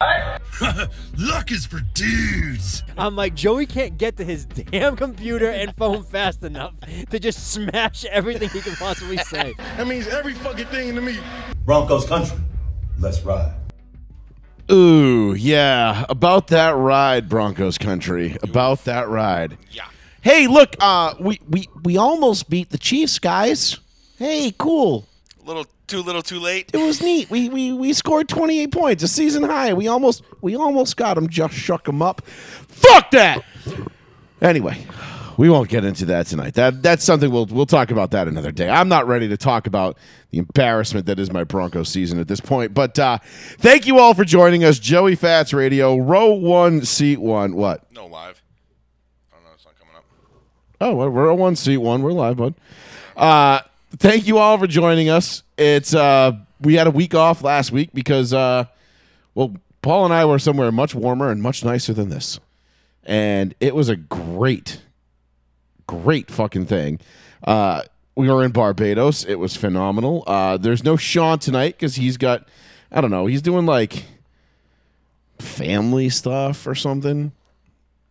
Luck is for dudes. I'm like, Joey can't get to his damn computer and phone fast enough to just smash everything he can possibly say. That means every fucking thing to me. Broncos country. Let's ride. Ooh, yeah. About that ride, Broncos country. About that ride. Yeah. Hey, look, uh, we, we, we almost beat the Chiefs, guys. Hey, cool. Little too little, too late. It was neat. We, we we scored 28 points, a season high. We almost we almost got them, just shook them up. Fuck that. Anyway, we won't get into that tonight. That that's something we'll we'll talk about that another day. I'm not ready to talk about the embarrassment that is my Broncos season at this point. But uh, thank you all for joining us. Joey Fats Radio, row one, seat one. What? No live. I don't know. It's not coming up. Oh, we're- we're one seat one. We're live, bud. Uh, thank you all for joining us. It's uh, we had a week off last week because uh, well, Paul and I were somewhere much warmer and much nicer than this, and it was a great, great fucking thing. Uh, we were in Barbados. It was phenomenal. Uh, there's no Sean tonight because he's got, I don't know, he's doing like family stuff or something.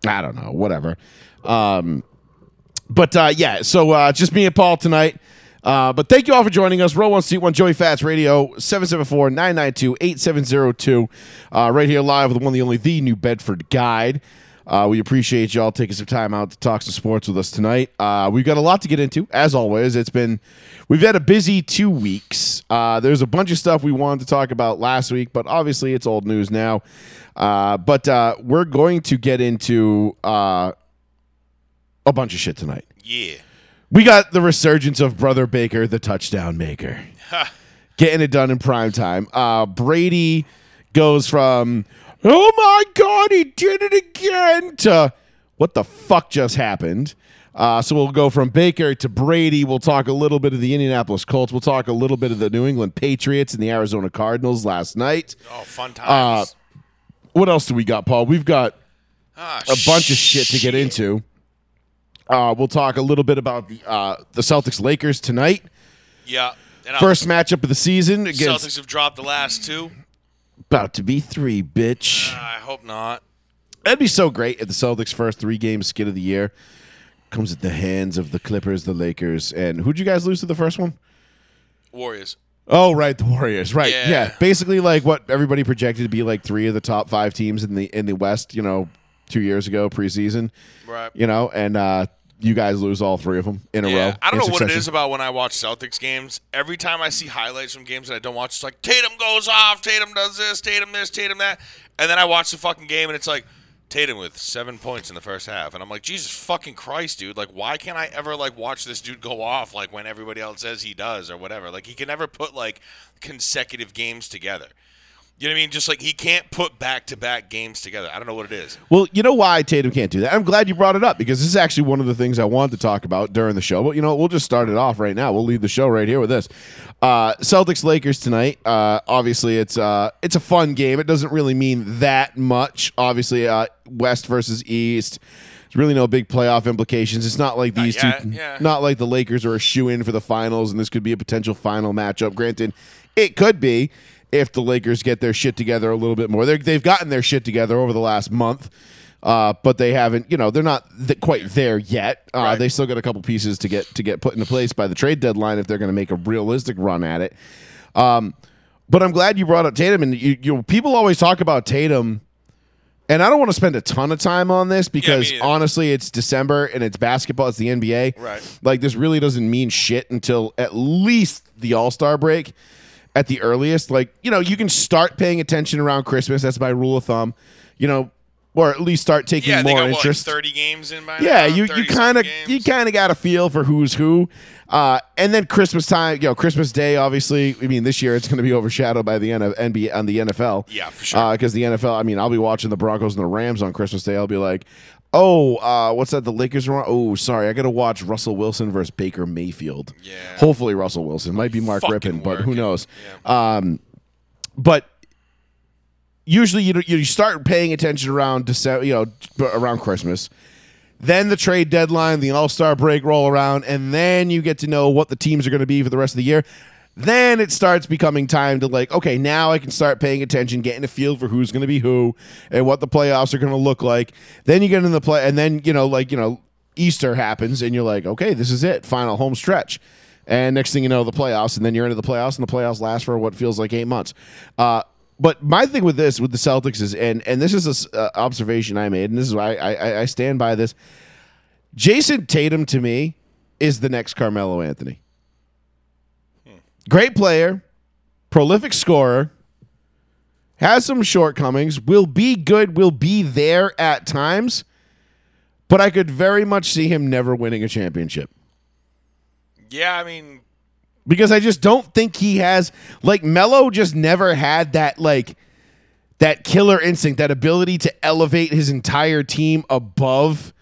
I don't know, whatever. Um, but uh, yeah, so uh, just me and Paul tonight. Uh, but thank you all for joining us. Row one, seat one, Joey Fats Radio, 774 992 8702. Uh, Right here live with the one, the only, the New Bedford Guide. Uh, we appreciate y'all taking some time out to talk some sports with us tonight. Uh, we've got a lot to get into, as always. It's been, we've had a busy two weeks. Uh, there's a bunch of stuff we wanted to talk about last week, but obviously it's old news now. Uh, but uh, we're going to get into a bunch of shit tonight. Yeah. We got the resurgence of Brother Baker, the touchdown maker, getting it done in prime time. Uh, Brady goes from "Oh my God, he did it again" to "What the fuck just happened." Uh, so we'll go from Baker to Brady. We'll talk a little bit of the Indianapolis Colts. We'll talk a little bit of the New England Patriots and the Arizona Cardinals last night. Oh, fun times. What else do we got, Paul? We've got ah, a bunch of shit to get into. Uh, we'll talk a little bit about the uh, the Celtics Lakers tonight. Yeah. And First matchup of the season against Celtics have dropped the last two. about to be three, bitch. Uh, I hope not. That'd be so great if the Celtics' first three game skid of the year comes at the hands of the Clippers, the Lakers, and who'd you guys lose to the first one? Warriors. Oh, right, the Warriors. Right, yeah. Yeah. Basically, like what everybody projected to be like three of the top five teams in the in the West. You know, two years ago preseason. Right. You know, and uh, you guys lose all three of them in a row. I don't know what it is about when I watch Celtics games. Every time I see highlights from games that I don't watch, it's like Tatum goes off, Tatum does this, Tatum this, Tatum that, and then I watch the fucking game and it's like Tatum with seven points in the first half, and I'm like, Jesus fucking Christ, dude! Like, why can't I ever like watch this dude go off like when everybody else says he does or whatever? Like, he can never put like consecutive games together. You know what I mean? Just like he can't put back to back games together. I don't know what it is. Well, you know why Tatum can't do that? I'm glad you brought it up because this is actually one of the things I wanted to talk about during the show. But you know, we'll just start it off right now. We'll leave the show right here with this. Uh, Celtics Lakers tonight. Uh, obviously, it's uh, it's a fun game. It doesn't really mean that much. Obviously, uh, West versus East. There's really no big playoff implications. It's not like these yet, two, yeah. not like the Lakers are a shoe in for the finals, and this could be a potential final matchup. Granted, it could be if the Lakers get their shit together a little bit more. They're, they've gotten their shit together over the last month, uh, but they haven't. You know, they're not th- quite there yet. Uh, Right. They still got a couple pieces to get to get put into place by the trade deadline if they're going to make a realistic run at it. Um, but I'm glad you brought up Tatum, and you, you people always talk about Tatum. And I don't want to spend a ton of time on this because neither. honestly, it's December and it's basketball. It's the NBA. Right. Like this really doesn't mean shit until at least the All Star break, at the earliest. Like you know, you can start paying attention around Christmas. That's my rule of thumb. You know, or at least start taking Yeah, more got what, like, interest. 30 games in by Yeah, now, you you kind of you kind of got a feel for who's who, uh, and then Christmas time, you know, Christmas Day. Obviously, I mean, this year it's going to be overshadowed by the N- NBA on the NFL. Yeah, for sure. Because the NFL, I mean, I'll be watching the Broncos and the Rams on Christmas Day. I'll be like, oh, uh, what's that? The Lakers are on. Oh, sorry, I got to watch Russell Wilson versus Baker Mayfield. Yeah. hopefully Russell Wilson might be Mark Fucking Rypien, but who working. knows? Um, but usually you you start paying attention around December, you know, around Christmas. Then the trade deadline, the All Star break roll around, and then you get to know what the teams are going to be for the rest of the year. Then it starts becoming time to like, okay, now I can start paying attention, getting a feel for who's going to be who and what the playoffs are going to look like. Then you get in the play, and then you know, like you know, Easter happens, and you're like, okay, this is it, final home stretch. And next thing you know, the playoffs, and then you're into the playoffs, and the playoffs last for what feels like eight months. Uh, but my thing with this, with the Celtics, is, and and this is an uh, observation I made, and this is why I, I, I stand by this. Jayson Tatum to me is the next Carmelo Anthony. Great player, prolific scorer, has some shortcomings, will be good, will be there at times, but I could very much see him never winning a championship. Yeah, I mean, because I just don't think he has like Melo just never had that like that killer instinct, that ability to elevate his entire team above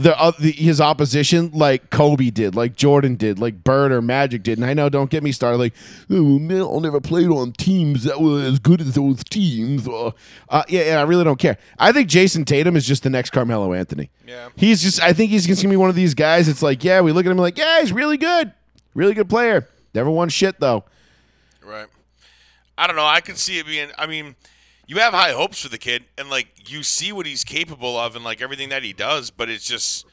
the, uh, the his opposition like Kobe did, like Jordan did, like Bird or Magic did. And I know, don't get me started. Like, oh, never played on teams that were as good as those teams. Uh, uh, yeah, yeah, I really don't care. I think Jayson Tatum is just the next Carmelo Anthony. Yeah. he's just. I think he's going to be one of these guys. It's like, yeah, we look at him like, yeah, he's really good, really good player. Never won shit though. right. I don't know. I can see it being. I mean, you have high hopes for the kid, and like you see what he's capable of, and like everything that he does. But it's just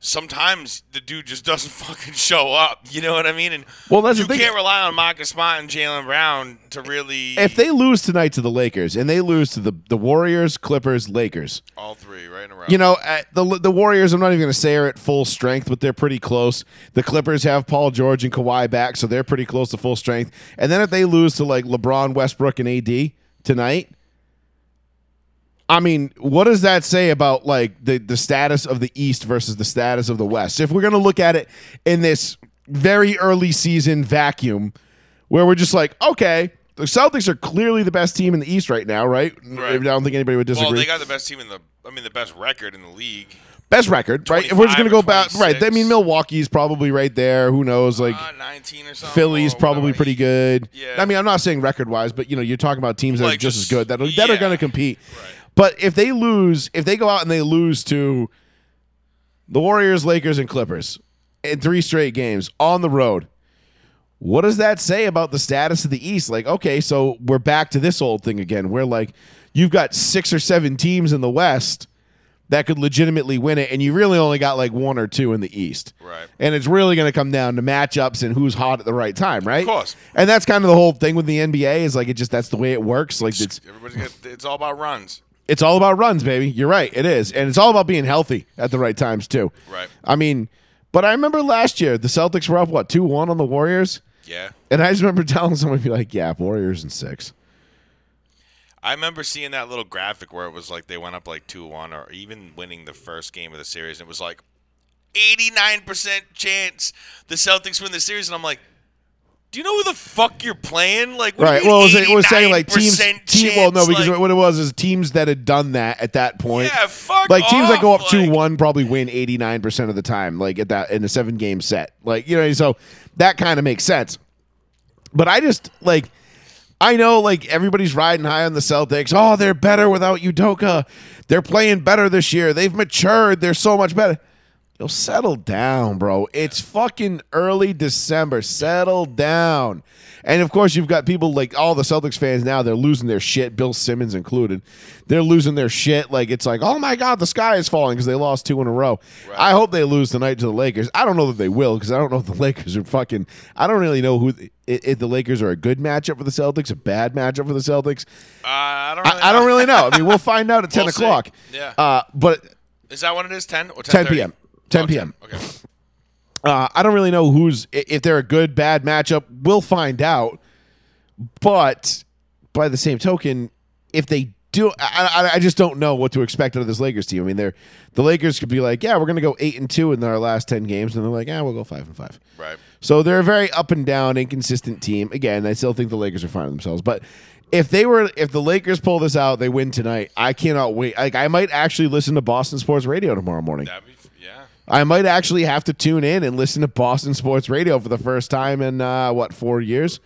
sometimes the dude just doesn't fucking show up. You know what I mean? And Well, that's the you thing. can't rely on Marcus Smart and Jaylen Brown to really. If they lose tonight to the Lakers and they lose to the the Warriors, Clippers, Lakers, all three right in a row. You know, uh, the the Warriors. I'm not even going to say are at full strength, but they're pretty close. The Clippers have Paul George and Kawhi back, so they're pretty close to full strength. And then if they lose to like LeBron, Westbrook, and AD tonight, I mean, what does that say about like the the status of the East versus the status of the West? If we're going to look at it in this very early season vacuum, where we're just like, okay. The Celtics are clearly the best team in the East right now, right? Right. I don't think anybody would disagree. well, they got the best team in the. I mean, the best record in the league. Best record, right? If we're just gonna go back, right? I mean, Milwaukee's probably right there. Who knows? Like uh, 19 or something. Philly's or probably pretty good. Yeah. I mean, I'm not saying record wise, but you know, you're talking about teams that are Like just, as good that are, that are going to compete. Right. But if they lose, if they go out and they lose to the Warriors, Lakers, and Clippers in three straight games on the road, what does that say about the status of the East? Like, okay, so we're back to this old thing again. Where like you've got six or seven teams in the West that could legitimately win it, and you really only got like one or two in the East. Right. And it's really going to come down to matchups and who's hot at the right time, right? Of course. And that's kind of the whole thing with the NBA is like it just that's the way it works. Like it's Everybody's got. It's all about runs. It's all about runs, baby. You're right. It is. And it's all about being healthy at the right times, too. Right. I mean, but I remember last year, the Celtics were up, what, 2 1 on the Warriors? Yeah. And I just remember telling someone, be like, yeah, Warriors in six. I remember seeing that little graphic where it was like they went up like 2 1 or even winning the first game of the series. And it was like 89% chance the Celtics win the series. And I'm like, do you know who the fuck you're playing? Like, Right. Well, it was, it was saying like teams. Team, well, no, because Like, what it was is teams that had done that at that point. Yeah, fuck Like teams that go up two like- one probably win eighty nine percent of the time. Like at that in a seven game set. Like you know, so that kind of makes sense. But I just like I know like everybody's riding high on the Celtics. Oh, they're better without Udoka. They're playing better this year. They've matured. They're so much better. You'll settle down, bro. It's fucking early December. Settle down. And of course, you've got people like all the Celtics fans now, they're losing their shit, Bill Simmons included. They're losing their shit. Like, it's like, oh my God, the sky is falling because they lost two in a row. I hope they lose tonight to the Lakers. I don't know that they will because I don't know if the Lakers are fucking. I don't really know who. If, the Lakers are a good matchup for the Celtics, a bad matchup for the Celtics. Uh, I don't really I, I don't really know. I mean, we'll find out at 10 We'll see. o'clock. Yeah. Uh, but Is that what it is? 10 or 10 10 p.m. 10 p.m. Okay. Uh, I don't really know who's if they're a good bad matchup. We'll find out. But by the same token, if they do, I, I, I just don't know what to expect out of this Lakers team. I mean, they're the Lakers could be like, yeah, we're going to go eight and two in our last ten games, and they're like, yeah, we'll go five and five. Right. So they're a very up and down, inconsistent team. Again, I still think the Lakers are fine with themselves, but. If they were, if the Lakers pull this out, they win tonight. I cannot wait. Like, I might actually listen to Boston Sports Radio tomorrow morning. That'd be. I might actually have to tune in and listen to Boston sports radio for the first time in uh, what four years.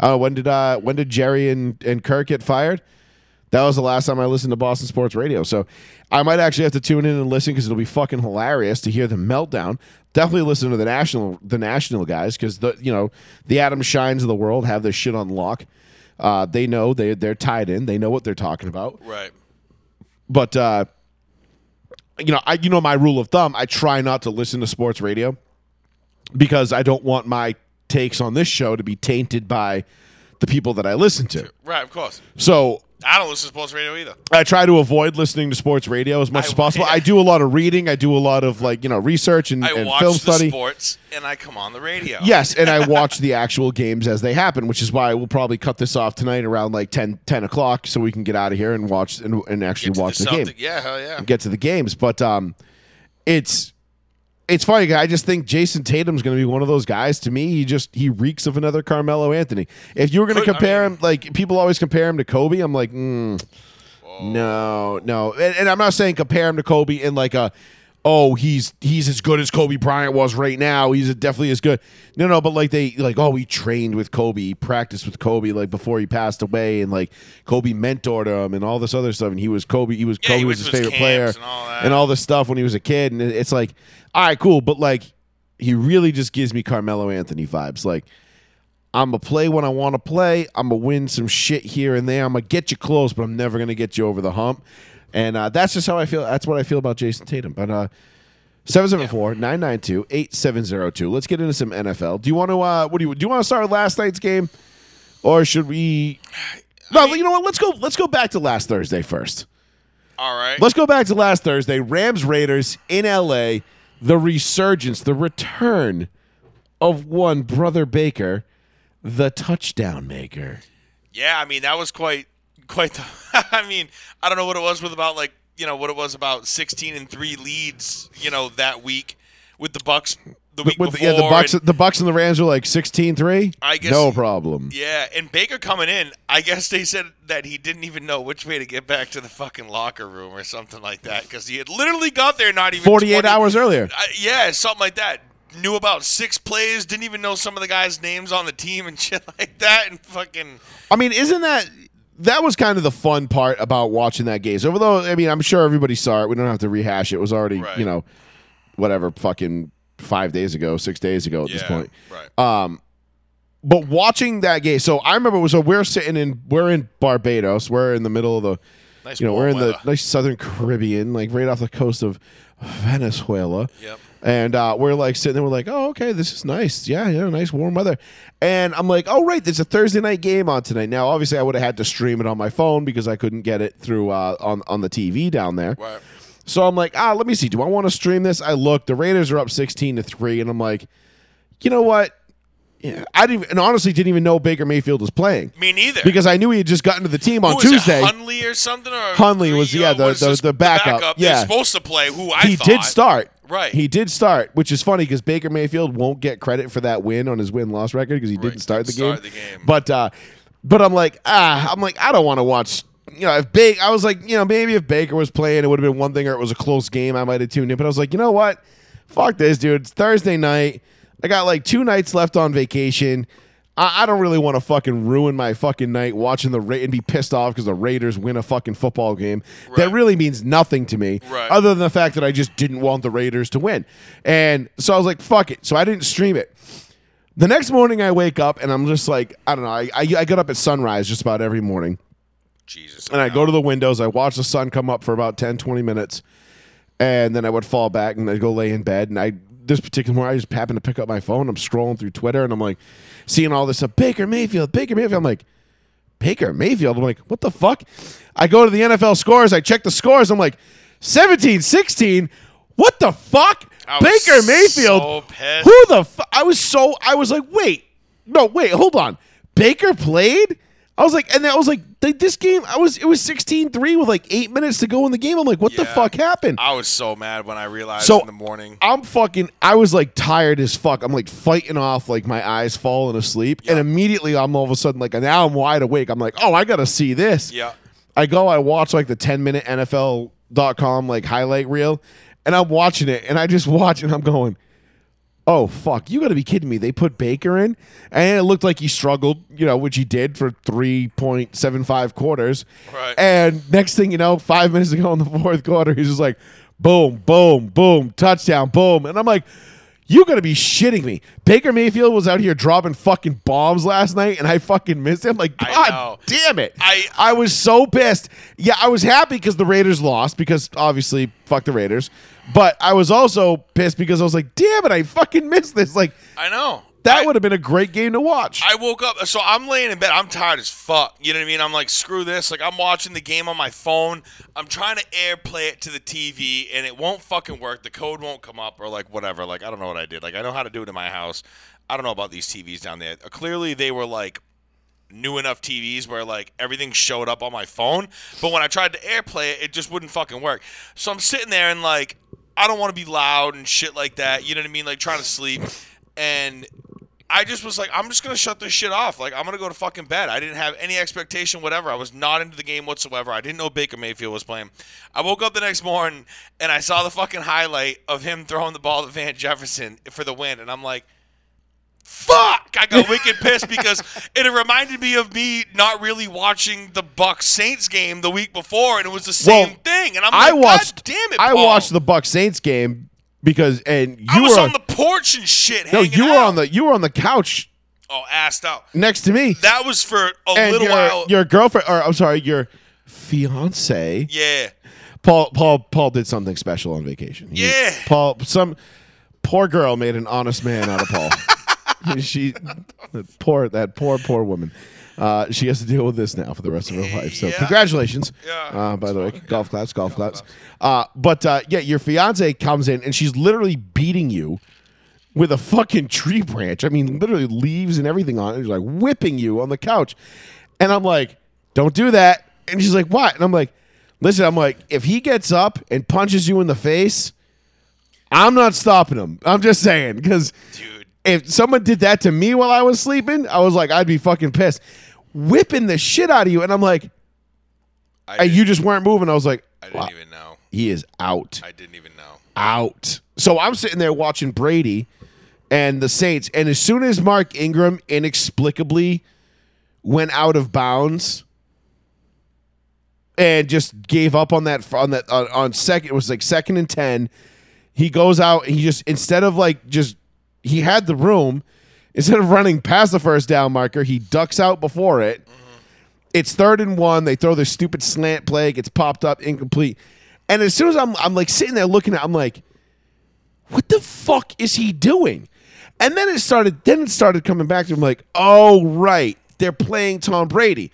Uh, when did uh, when did Jerry and, and Kirk get fired? That was the last time I listened to Boston Sports Radio. So I might actually have to tune in and listen because it'll be fucking hilarious to hear the meltdown. Definitely listen to the national the national guys because the you know the Adam Scheins of the world have their shit on lock. Uh, they know they they're tied in. They know what they're talking about. Right. But uh, you know, I you know my rule of thumb. I try not to listen to sports radio because I don't want my takes on this show to be tainted by the people that I listen to. Right. Of course. So I don't listen to sports radio either. I try to avoid listening to sports radio as much I- as possible. yeah. I do a lot of reading. I do a lot of like you know research and, I and watch film the study. sports and I come on the radio. Yes, and I watch the actual games as they happen, which is why we'll probably cut this off tonight around like 10, 10 o'clock so we can get out of here and watch and, and actually watch the, game. Yeah. Hell yeah. get to the games. But um, it's it's funny. I just think Jayson Tatum's going to be one of those guys. To me, he just he reeks of another Carmelo Anthony. If you were going to Could- I compare mean- him, like people always compare him to Kobe, I'm like, mm, no, no. And, and I'm not saying compare him to Kobe in like a. Oh, he's he's as good as Kobe Bryant was right now. He's definitely as good. No, no, but like they like oh he trained with Kobe, he practiced with Kobe like before he passed away, and like Kobe mentored him and all this other stuff. And he was Kobe. He was Yeah, Kobe he was his favorite player and all and all this stuff when he was a kid. And it's like, all right, cool, but like he really just gives me Carmelo Anthony vibes. Like I'm gonna play when I want to play. I'm gonna win some shit here and there. I'm gonna get you close, but I'm never gonna get you over the hump. And uh, that's just how I feel. That's what I feel about Jayson Tatum. But uh, 774-992-8702. Let's get into some NFL. Do you want to? Uh, what do you do? You want to start with last night's game, or should we? No, you know what? Let's go. Let's go back to last Thursday first. All right. Let's go back to last Thursday. Rams Raiders in LA. The resurgence, the return of one brother Baker, the touchdown maker. Yeah, I mean that was quite quite the I mean, I don't know what it was with about like, you know, what it was about 16 and 3 leads, you know, that week with the Bucks the week With, before. yeah, the Bucks, and- the Bucks and the Rams were like 16-3. I guess- no problem. yeah, and Baker coming in, I guess they said that he didn't even know which way to get back to the fucking locker room or something like that cuz he had literally got there not even 48 20 hours earlier. I, yeah, something like that. Knew about six plays, didn't even know some of the guys' names on the team and shit like that, and fucking I mean, isn't that that was kind of the fun part about watching that game? So, although I mean, I'm sure everybody saw it. We don't have to rehash it. It was already, Right. you know, whatever, fucking five days ago, six days ago at this point. right. Um, but watching that game, so I remember. So we're sitting in, we're in Barbados. We're in the middle of the, Nice you know, we're in the nice southern Caribbean, like right off the coast of Venezuela. Yep. And uh, we're like sitting there, we're like, oh, okay, this is nice. Yeah, yeah, nice warm weather. And I'm like, oh, right, there's a Thursday night game on tonight. Now, obviously, I would have had to stream it on my phone because I couldn't get it through uh, on on the TV down there. Right. So I'm like, ah, let me see. Do I want to stream this? I look, the Raiders are up 16 to three, and I'm like, you know what? Yeah, I didn't, even- and honestly didn't even know Baker Mayfield was playing Me neither. because I knew he had just gotten to the team on Who was it, Tuesday. Hunley or something? Or Hunley was- uh, yeah, the- what is the- the backup, They're yeah. supposed to play. Who I he thought. did start. Right. He did start, which is funny because Baker Mayfield won't get credit for that win on his win loss record because he Right, didn't start the, didn't game. start the game. But uh, but I'm like ah, I'm like I don't want to watch. You know, if Baker, I was like, you know, maybe if Baker was playing, it would have been one thing, or it was a close game, I might have tuned in. But I was like, you know what? Fuck this, dude. It's Thursday night. I got like two nights left on vacation. I, I don't really want to fucking ruin my fucking night watching the Ra- and be pissed off because the Raiders win a fucking football game. That really means nothing to me, Right. other than the fact that I just didn't want the Raiders to win. And so I was like, fuck it. So I didn't stream it. The next morning, I wake up and I'm just like, I don't know. I, I, I get up at sunrise just about every morning. Jesus. And I go to the windows. I watch the sun come up for about 10, 20 minutes. And then I would fall back and I'd go lay in bed. And I, this particular morning, I just happened to pick up my phone. I'm scrolling through Twitter and I'm like, seeing all this stuff. Baker Mayfield, Baker Mayfield. I'm like, Baker Mayfield. I'm like, what the fuck? I go to the NFL scores. I check the scores. I'm like, 17 16. What the fuck? Baker Mayfield. so. Who the fuck? I was so, I was like, wait, no, wait, hold on. Baker played? I was like, and then I was like, th- this game, I was, it was 16 3 with like eight minutes to go in the game. I'm like, what the fuck happened? I was so mad when I realized So- in the morning. I'm fucking. I was like tired as fuck. I'm like fighting off like my eyes falling asleep, and immediately I'm all of a sudden like now I'm wide awake. I'm like, oh, I gotta see this. Yeah. I go, I watch like the 10 minute NFL.com like highlight reel, and I'm watching it, and I just watch, and I'm going, oh fuck, you got to be kidding me. They put Baker in, and it looked like he struggled, you know, which he did for three point seven five quarters. Right. And next thing you know, five minutes ago in the fourth quarter, he's just like, boom, boom, boom, touchdown, boom, and I'm like. You gotta be shitting me. Baker Mayfield was out here dropping fucking bombs last night, and I fucking missed him. Like, God damn it! I- I was so pissed. Yeah, I was happy because the Raiders lost because obviously fuck the Raiders. But I was also pissed because I was like, damn it, I fucking missed this. Like I know. that I- would have been a great game to watch. I woke up, so I'm laying in bed. I'm tired as fuck. You know what I mean? I'm like, screw this. Like, I'm watching the game on my phone. I'm trying to airplay it to the TV, and it won't fucking work. The code won't come up, or like whatever. Like, I don't know what I did. Like, I know how to do it in my house. I don't know about these TVs down there. Clearly, they were like new enough TVs where like everything showed up on my phone, but when I tried to AirPlay it, it just wouldn't fucking work. So I'm sitting there and like I don't want to be loud and shit like that. You know what I mean? Like trying to sleep, and I just was like, I'm just gonna shut this shit off. Like I'm gonna go to fucking bed. I didn't have any expectation, whatever. I was not into the game whatsoever. I didn't know Baker Mayfield was playing. I woke up the next morning and I saw the fucking highlight of him throwing the ball to Van Jefferson for the win, and I'm like fuck i got wicked pissed because it reminded me of me not really watching the bucks saints game the week before and it was the same Well, thing and i'm I like watched. God damn it Paul. I watched the Buck Saints game because, and you i was were on the porch and shit no, you were out. on the you were on the couch oh assed out next to me, that was for a and little your, while your girlfriend, or I'm sorry, your fiance. yeah Paul Paul Paul did something special on vacation. He- Yeah. Paul some poor girl made an honest man out of Paul. she poor that poor poor woman. Uh, she has to deal with this now for the rest of her life. So Yeah. congratulations. Yeah. Uh, by the way, golf claps, golf claps. Uh, but uh, yeah, your fiance comes in and she's literally beating you with a fucking tree branch. I mean, literally leaves and everything on it. She's like whipping you on the couch. And I'm like, don't do that. And she's like, what? And I'm like, listen, I'm like, if he gets up and punches you in the face, I'm not stopping him. I'm just saying. Because dude if someone did that to me while I was sleeping, I was like, I'd be fucking pissed. Whipping the shit out of you. And I'm like, I, and you just weren't moving. I was like, I didn't wow, even know he is out i didn't even know out. So I'm sitting there watching Brady and the Saints, and as soon as Mark Ingram inexplicably went out of bounds and just gave up on that on that on, on second, it was like second and ten. He goes out and he just instead of like just he had the room instead of running past the first down marker, he ducks out before it. It's third and one. They throw this stupid slant play. It gets popped up, incomplete. And as soon as I'm, I'm like sitting there looking at, I'm like, what the fuck is he doing? And then it started. Then it started coming back to him like, oh right, they're playing Tom Brady.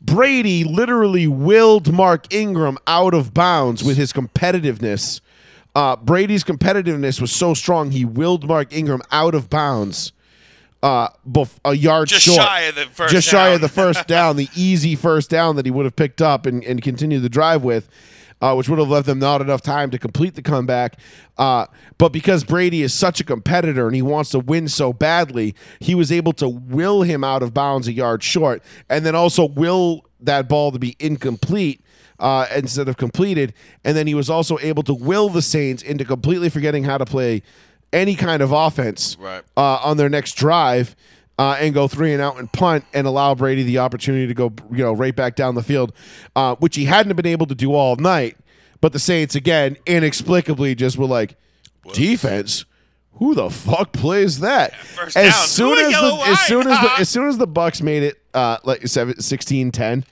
Brady literally willed Mark Ingram out of bounds with his competitiveness. Uh, Brady's competitiveness was so strong, he willed Mark Ingram out of bounds uh, bef- a yard Just short. shy of the first Just shy down. of the first down, the easy first down that he would have picked up and, and continued the drive with, uh, which would have left them not enough time to complete the comeback. Uh, but because Brady is such a competitor and he wants to win so badly, he was able to will him out of bounds a yard short and then also will that ball to be incomplete uh, instead of completed. And then he was also able to will the Saints into completely forgetting how to play any kind of offense Right. uh, on their next drive uh, and go three and out and punt and allow Brady the opportunity to go, you know, right back down the field, uh, which he hadn't been able to do all night. But the Saints again inexplicably just were like, defense. Who the fuck plays that? first as down. soon Ooh, as the, as soon as the as soon as the Bucks made it uh, like 7, 16-10,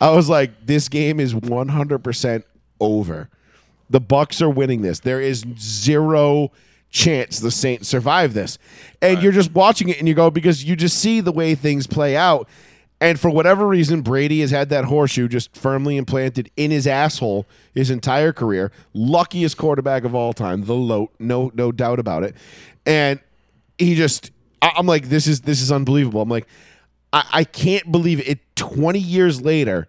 I was like, this game is one hundred percent over. The Bucks are winning this. There is zero chance the Saints survive this. And you're just watching it and you go because you just see the way things play out. And for whatever reason, Brady has had that horseshoe just firmly implanted in his asshole his entire career. Luckiest quarterback of all time, the loat, no no doubt about it. And he just I'm like, this is this is unbelievable. I'm like, I, I can't believe it. 20 years later,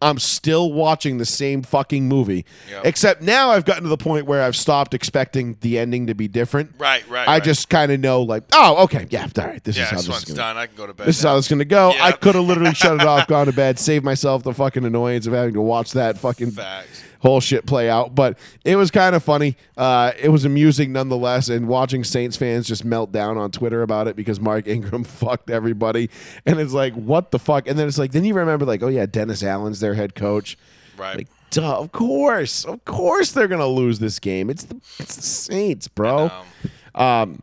I'm still watching the same fucking movie. Yep. Except now I've gotten to the point where I've stopped expecting the ending to be different. Right, right, I right. just kind of know, like, oh, okay, yeah, all right. This yeah is how this this one's is gonna, done i can go to bed This is how this is going to go. I could have literally shut it off, gone to bed, saved myself the fucking annoyance of having to watch that fucking Facts. Whole shit play out. But it was kind of funny. Uh, it was amusing nonetheless, and watching Saints fans just melt down on Twitter about it because Mark Ingram fucked everybody, and it's like, what the fuck? And then it's like, then you remember like, oh yeah, Dennis Allen's their head coach. Right. Like, duh, of course, of course they're gonna lose this game. It's the it's the Saints, bro. Um,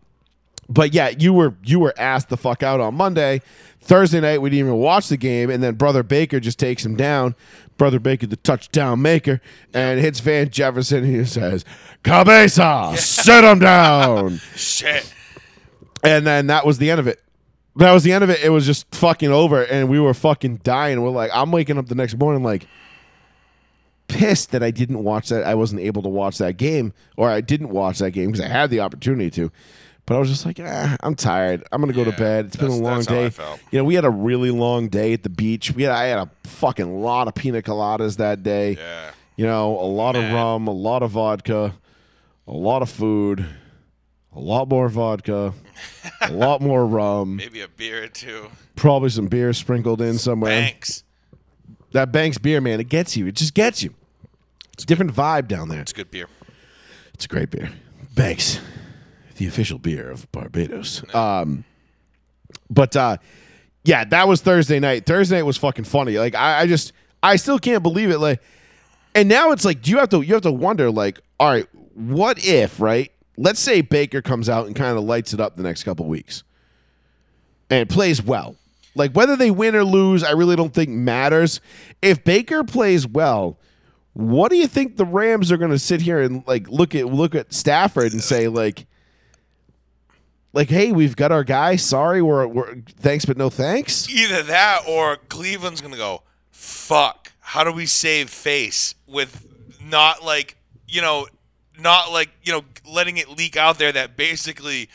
But yeah, you were you were asked the fuck out on Monday. Thursday night we didn't even watch the game, and then Brother Baker just takes him down. Brother Baker, the touchdown maker, and hits Van Jefferson. And he says, "Cabeza, sit him down." shit. And then that was the end of it. That was the end of it. It was just fucking over, and we were fucking dying. We're like, I'm waking up the next morning like pissed that I didn't watch that. I wasn't able to watch that game, or I didn't watch that game because I had the opportunity to. But I was just like, ah, I'm tired. I'm gonna go to bed. It's been a long that's how I day. felt. You know, we had a really long day at the beach. We had I had a fucking lot of pina coladas that day. Yeah. You know, a lot of rum, a lot of vodka, a lot of food, a lot more vodka, a lot more rum, Maybe a beer or two. probably some beer sprinkled in somewhere. Thanks. That Banks beer, man, it gets you. It just gets you. It's a different vibe down there. It's a good beer. It's a great beer. Banks, the official beer of Barbados. Um, but uh, yeah, that was Thursday night. Thursday night was fucking funny. Like I, I just, I still can't believe it. Like, and now it's like you have to, you have to wonder. Like, all right, what if, right? Let's say Baker comes out and kind of lights it up the next couple weeks, and plays well. Like whether they win or lose, I really don't think matters. If Baker plays well, what do you think the Rams are going to sit here and like look at look at Stafford and say like like hey, we've got our guy. Sorry, we're, we're thanks but no thanks. Either that or Cleveland's gonna go, fuck. How do we save face with not like you know, not like, you know, letting it leak out there that basically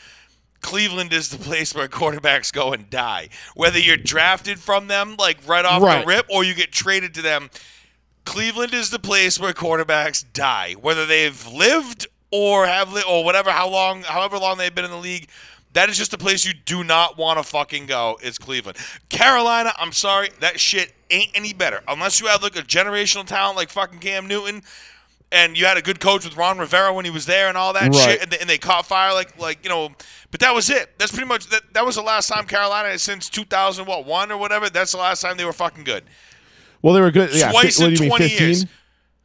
Cleveland is the place where quarterbacks go and die. Whether you're drafted from them like right off Right. the rip or you get traded to them, Cleveland is the place where quarterbacks die. Whether they've lived or have li- or whatever how long however long they've been in the league, that is just a place you do not want to fucking go. It's Cleveland. Carolina, I'm sorry, that shit ain't any better. Unless you have like a generational talent like fucking Cam Newton and you had a good coach with Ron Rivera when he was there and all that Right. shit, and they, and they caught fire like like you know. But that was it. That's pretty much that. That was the last time Carolina since 2000 what one or whatever. That's the last time they were fucking good. Well, they were good. Yeah, Twice in do you mean 20 15? years.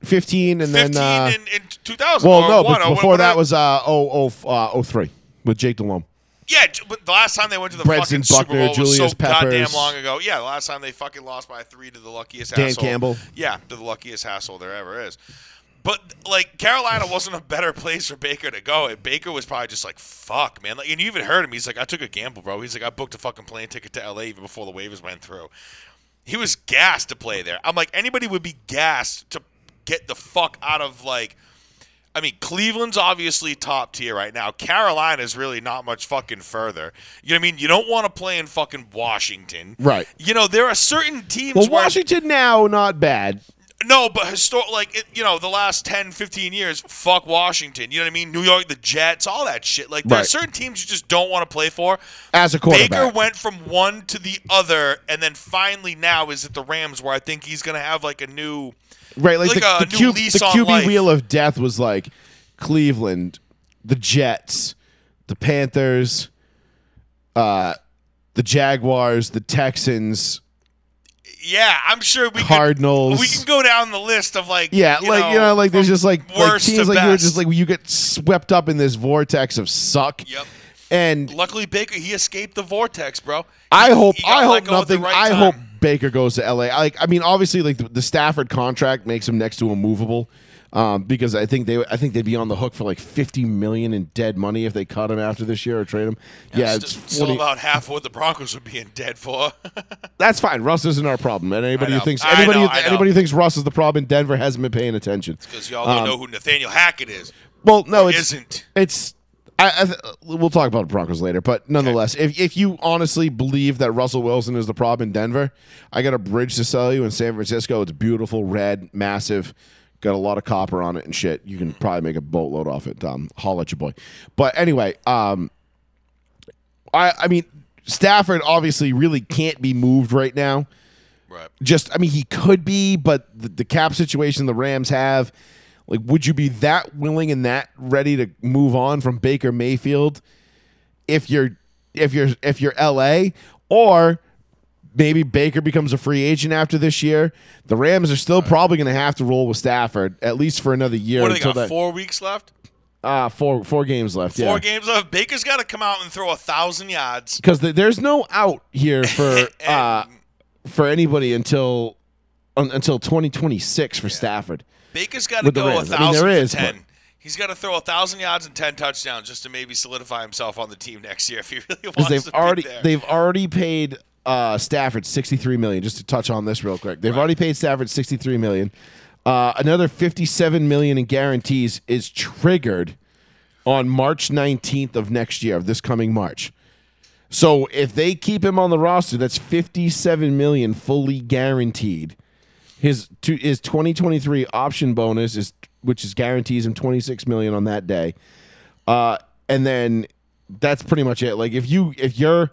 15 and 15 then uh, in, in 2000. well, no, one, before that was uh oh oh uh, 03 with Jake Delhomme. Yeah. But the last time they went to the Bredson fucking Super Buckner, Bowl was Julius so goddamn long ago. Yeah, the last time they fucking lost by three to the luckiest Dan asshole. Campbell. Yeah, to the luckiest asshole there ever is. But like Carolina wasn't a better place for Baker to go, and Baker was probably just like, "Fuck, man!" Like, and you even heard him. He's like, "I took a gamble, bro." He's like, "I booked a fucking plane ticket to LA even before the waivers went through." He was gassed to play there. I'm like, anybody would be gassed to get the fuck out of like. I mean, Cleveland's obviously top tier right now. Carolina's really not much fucking further. You know what I mean? You don't want to play in fucking Washington. Right. You know, there are certain teams Well, Washington now not bad. no, but histor- like it, you know, the last 10, 15 years, fuck Washington. You know what I mean? New York, the Jets, all that shit. Like there are certain teams you just don't want to play for. As a Baker quarterback. went from one to the other, and then finally now is at the Rams, where I think he's gonna have like a new. Right, like, Like the, a the, new Q, the QB life. wheel of death was like Cleveland, the Jets, the Panthers, uh, the Jaguars, the Texans. Yeah, I'm sure we Cardinals. Could, we can go down the list of like. Yeah, like you know, like there's just like, like teams like you're just like you get swept up in this vortex of suck. Yep. And Luckily, Baker he escaped the vortex, bro. I hope I hope go at the nothing. right I time. hope Baker goes to LA. Like I mean, obviously, like the, the Stafford contract makes him next to immovable. Um, because I think they, I think they'd be on the hook for like fifty million in dead money if they cut him after this year or trade him. Yeah, St- it's still 40 about half of what the Broncos would be in dead for. that's fine. Russ isn't our problem. And anybody who thinks anybody know, who- I know. anybody who thinks Russ is the problem in Denver hasn't been paying attention. Because y'all don't Um, know who Nathaniel Hackett is. Well, no, it's isn't. It's I, I th- we'll talk about the Broncos later, but nonetheless, if if you honestly believe that Russell Wilson is the problem in Denver, I got a bridge to sell you in San Francisco. It's beautiful, red, massive, got a lot of copper on it and shit. You can probably make a boatload off it. Um, holla at your boy. But anyway, um, I I mean Stafford obviously really can't be moved right now. Right. just I mean he could be, but the, the cap situation the Rams have, like, would you be that willing and that ready to move on from Baker Mayfield if you're if you're if you're LA or maybe Baker becomes a free agent after this year? The Rams are still probably going to have to roll with Stafford at least for another year What do they got? that Four weeks left. uh, four four games left. Four yeah. games left. Baker's got to come out and throw a thousand yards. because there's no out here for uh, for anybody until un, until 2026 for Stafford. Baker's got to go a Rams. I mean, thousand there is, but- He's got to throw a thousand yards and ten touchdowns just to maybe solidify himself on the team next year if he really wants they've to be already there. they've already paid uh, Stafford 63 million. Just to touch on this real quick, they've already paid Stafford 63 million. Uh, another 57 million in guarantees is triggered on March 19th of next year, of this coming March. So if they keep him on the roster, that's 57 million fully guaranteed. His to, his 2023 option bonus is which is guarantees him 26 million on that day. Uh, and then that's pretty much it. Like if you if you're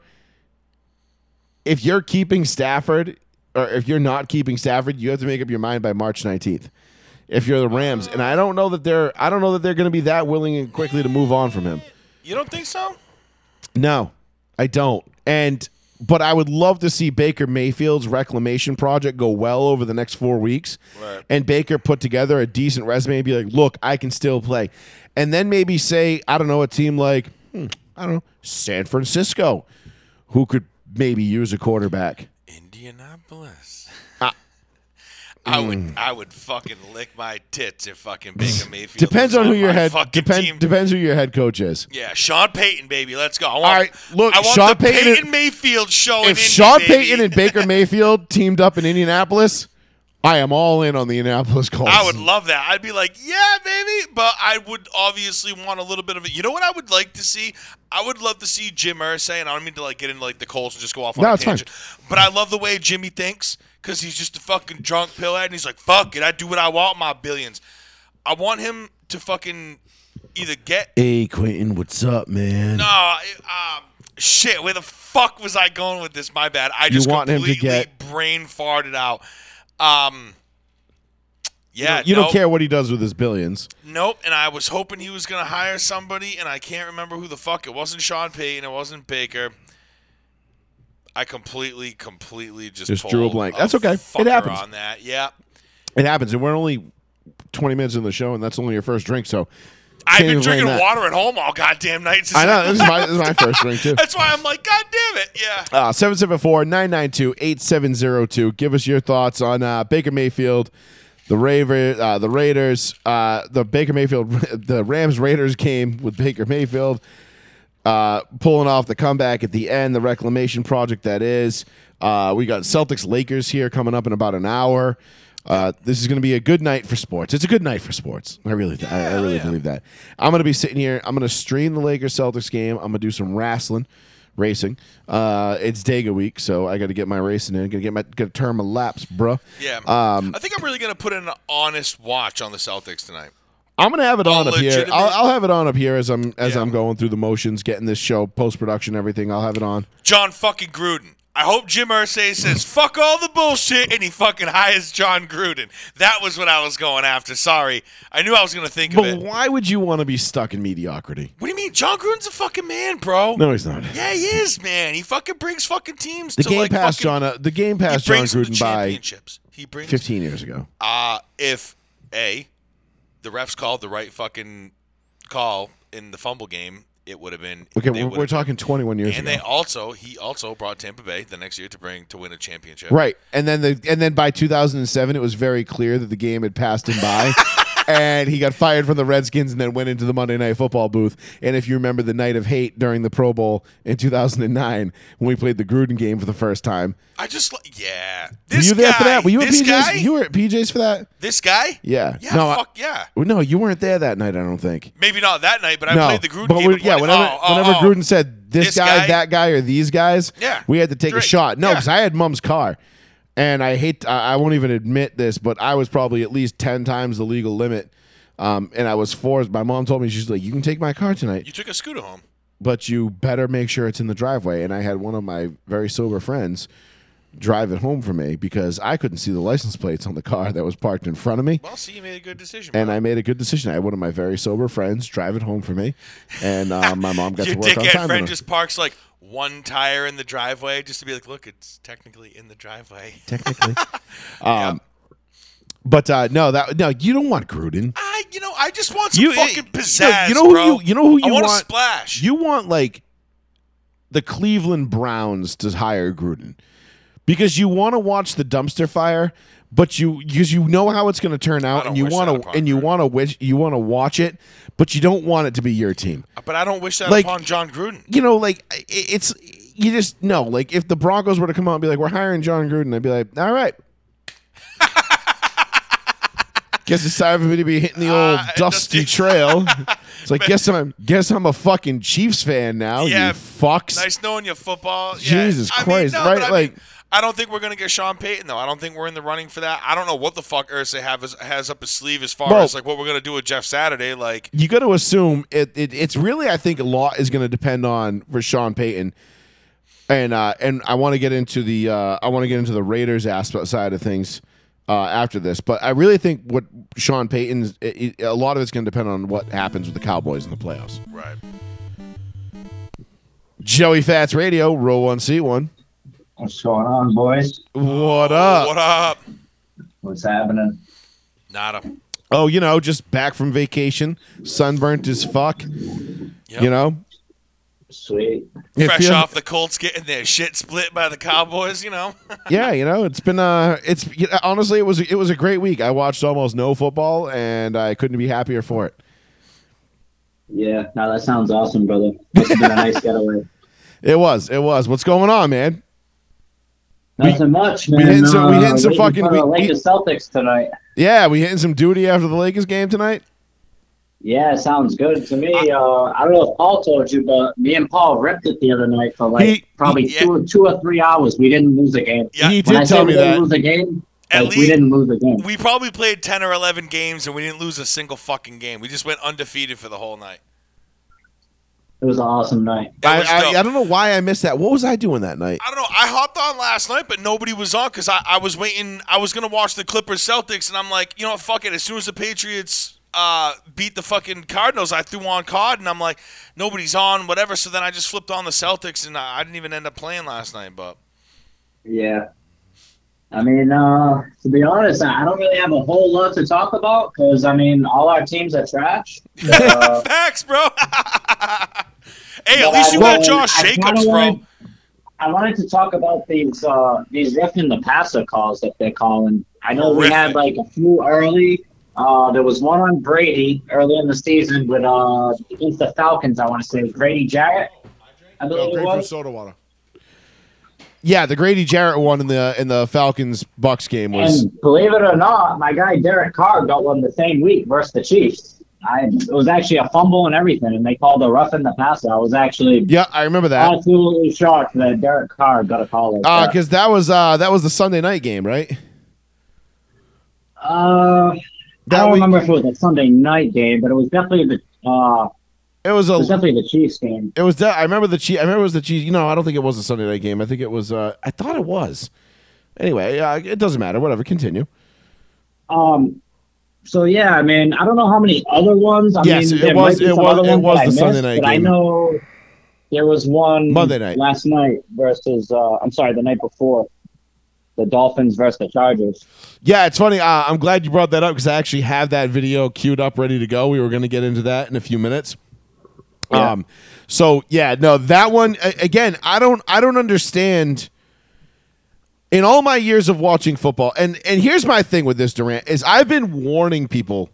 if you're keeping Stafford or if you're not keeping Stafford, you have to make up your mind by March 19th. If you're the Rams, and I don't know that they're I don't know that they're going to be that willing and quickly to move on from him. you don't think so? No, I don't. And but I would love to see Baker Mayfield's reclamation project go well over the next four weeks, Right. and Baker put together a decent resume and be like, "Look, I can still play," and then maybe say, I don't know, a team like hmm, I don't know San Francisco, who could maybe use a quarterback. Indianapolis. I Mm. would I would fucking lick my tits if fucking Baker Mayfield. Depends was on who your my head fucking depend, team. depends who your head coach is. Yeah, Sean Payton, baby, let's go. I want, All right, look, I want Sean the Payton- Payton Mayfield show. in If Indy, Sean baby. Payton and Baker Mayfield teamed up in Indianapolis, I am all in on the Indianapolis Colts. I would love that. I'd be like, yeah, baby. But I would obviously want a little bit of it. You know what I would like to see? I would love to see Jim Irsay, and I don't mean to like get into like the Colts and just go off on No, a it's fine. tangent. But I love the way Jimmy thinks because he's just a fucking drunk pillhead, and he's like, fuck it, I do what I want, my billions. I want him to fucking either get Hey Quentin, what's up, man? no, um, shit. Where the fuck was I going with this? My bad. I just want him to completely get- brain farted out. Um, yeah, you don't nope. care what he does with his billions. Nope. And I was hoping he was gonna hire somebody, and I can't remember who the fuck. It wasn't Sean Payton. It wasn't Baker. I completely, completely just Just drew a pulled blank. That's okay. It happens. On that, yeah. It happens, and we're only twenty minutes in the show, and that's only your first drink. So I've been drinking that. water at home all goddamn night. I know this is my this is my first drink too. That's why I'm like, God damn it, yeah. Uh, 774-992-8702. Give us your thoughts on uh, Baker Mayfield, the Raver, uh, the Raiders, uh, the Baker Mayfield, the Rams Raiders game with Baker Mayfield uh, pulling off the comeback at the end, the reclamation project that is. Uh, we got Celtics Lakers here coming up in about an hour. Uh, this is going to be a good night for sports. It's a good night for sports. I really, th- I, I really yeah. believe that. I'm going to be sitting here. I'm going to stream the Lakers Celtics game. I'm going to do some wrestling, racing. Uh, it's Dega week, so I got to get my racing in. Got to get my, got to turn my laps, bruh. Yeah. Um, I think I'm really going to put in an honest watch on the Celtics tonight. I'm gonna have it on up here. I'll, I'll have it on up here as I'm as Yeah. I'm going through the motions, getting this show post production, everything. I'll have it on. Jon fucking Gruden. I hope Jim Irsay says fuck all the bullshit and he fucking hires Jon Gruden. That was what I was going after. Sorry, I knew I was gonna think of it. But why would you want to be stuck in mediocrity? What do you mean? Jon Gruden's a fucking man, bro. No, he's not. Yeah, he is, man. He fucking brings fucking teams. The to game like passed fucking, Jon. Uh, the game passed Jon brings them to Gruden by championships. He brings 15 years ago. Uh, if a the refs called the right fucking call in the fumble game, it would have been Okay, we're, talking 21 years And ago. they also he also brought Tampa Bay the next year to bring to win a championship. Right, and then the and then by 2007, it was very clear that the game had passed him by, and he got fired from the Redskins and then went into the Monday Night Football booth. And if you remember the night of hate during the Pro Bowl in 2009 when we played the Gruden game for the first time, I just yeah. were This you there guy, for that? Were you at PJ's? guy? You were at PJ's for that? this guy? Yeah. Yeah. No, I- fuck yeah. No, you weren't there that night. I don't think. Maybe not that night, but I no, played the Gruden but game. yeah, whenever oh, oh, whenever oh. Gruden said this, This guy, guy? that guy, or these guys, Yeah. we had to take Drake. a shot. No, Yeah. because I had Mum's car, and I hate. I won't even admit this, but I was probably at least ten times the legal limit. Um, and I was forced. My mom told me she's like, "You can take my car tonight, You took a scooter home. but you better make sure it's in the driveway." And I had one of my very sober friends drive it home for me because I couldn't see the license plates on the car that was parked in front of me. Well, see, you made a good decision. And bro. I made a good decision. I had one of my very sober friends drive it home for me, and uh, my mom got Your to work on time. friend with it. just parks like one tire in the driveway just to be like, look, it's technically in the driveway. technically. um, but uh, no, that no, you don't want Gruden. I, you know, I just want some You- fucking no, pizzazz, you know who bro. you- you know who I you want a want? splash. You want like the Cleveland Browns to hire Gruden because you want to watch the dumpster fire, but you because you know how it's going to turn out, and you want to and you want to wish you want to watch it, but you don't want it to be your team. Uh, but I don't wish that Like- upon Jon Gruden. You know, like it's you just no like if the Broncos were to come out and be like, "We're hiring Jon Gruden," I'd be like, "All right." Guess it's time for me to be hitting the old Uh, dusty dusty- trail. It's like guess I'm guess I'm a fucking Chiefs fan now. Yeah, you fucks. Nice knowing you, football. Yeah, Jesus I mean, Christ, no, right, I like- mean, I don't think we're gonna get Sean Payton though. I don't think we're in the running for that. I don't know what the fuck Irsay have his, has up his sleeve as far Well- as like what we're gonna do with Jeff Saturday. Like, you got to assume it, it. It's really, I think, a lot is going to depend on for Sean Payton, and uh, and I want to get into the uh, I want to get into the Raiders aspect side of things uh, after this, but I really think what Sean Payton's it, it- a lot of it's going to depend on what happens with the Cowboys in the playoffs. right? Joey Fats Radio, row one, seat one. What's going on, boys? What up? What up? What's happening? Nada. Oh, you know, just back from vacation, sunburnt as fuck. Yep. You know, Sweet. Fresh off the Colts getting their shit split by the Cowboys. You know. yeah, you know, it's been uh it's you know, honestly it was it was a great week. I watched almost no football and I couldn't be happier for it. Yeah, no, that sounds awesome, brother. Must have been a nice getaway. It was. It was. What's going on, man? Nothing much, we man. hitting some- we Uh, hitting some fucking- for the we- we- Lakers Celtics tonight. Yeah, we hitting some duty after the Lakers game tonight. Yeah, sounds good to me. Uh, I don't know if Paul told you, but me and Paul ripped it the other night for like He- probably he- two, two or three hours. We didn't lose a game. Yeah. He When did say tell we me didn't that. lose a game, At like, we didn't lose a game. We probably played ten or eleven games and we didn't lose a single fucking game. We just went undefeated for the whole night. It was an awesome night. I, I. I don't know why I missed that. What was I doing that night? I don't know. I hopped on last night, but nobody was on because I, I was waiting. I was gonna watch the Clippers Celtics, and I'm like, you know what? Fuck it. As soon as the Patriots uh, beat the fucking Cardinals, I threw on COD, and I'm like, nobody's on, whatever. So then I just flipped on the Celtics, and I, I didn't even end up playing last night. But Yeah. I mean, uh, to be honest, I don't really have a whole lot to talk about because, I mean, all our teams are trash. Uh, facts, bro. hey, at least I you got Josh Jacobs, kinda bro. wanted- I wanted to talk about these uh, these roughing the passer calls that they're calling. I know we had like a few early. Uh, there was one on Brady early in the season with uh, against the Falcons. I want to say Brady Jarrett. I believe it was. soda water. Yeah, the Grady Jarrett one in the in the Falcons Bucks game was. And believe it or not, my guy Derek Carr got one the same week versus the Chiefs. I, it was actually a fumble and everything, and they called a rough in the passer. I was actually yeah, I remember that. absolutely shocked that Derek Carr got a call like Uh, that. because that was uh that was the Sunday night game, right? Uh, That I don't week- remember if it was a Sunday night game, but it was definitely the uh, It was it was a. definitely the Chiefs game. It was. De- I remember the Chiefs. I remember it was the Chiefs. You know, I don't think it was a Sunday night game. I think it was. Uh, I thought it was. Anyway, uh, it doesn't matter. Whatever. Continue. Um, so yeah, I mean, I don't know how many other ones. I Yes, mean, it was- it was- it was the Sunday night but I know there was one Monday night. last night versus. Uh, I'm sorry, the night before. The Dolphins versus the Chargers. Yeah, it's funny. Uh, I'm glad you brought that up because I actually have that video queued up, ready to go. We were going to get into that in a few minutes. Yeah. Um, so yeah, no, that one again. I don't. I don't understand. In all my years of watching football, and and here's my thing with this Durant is I've been warning people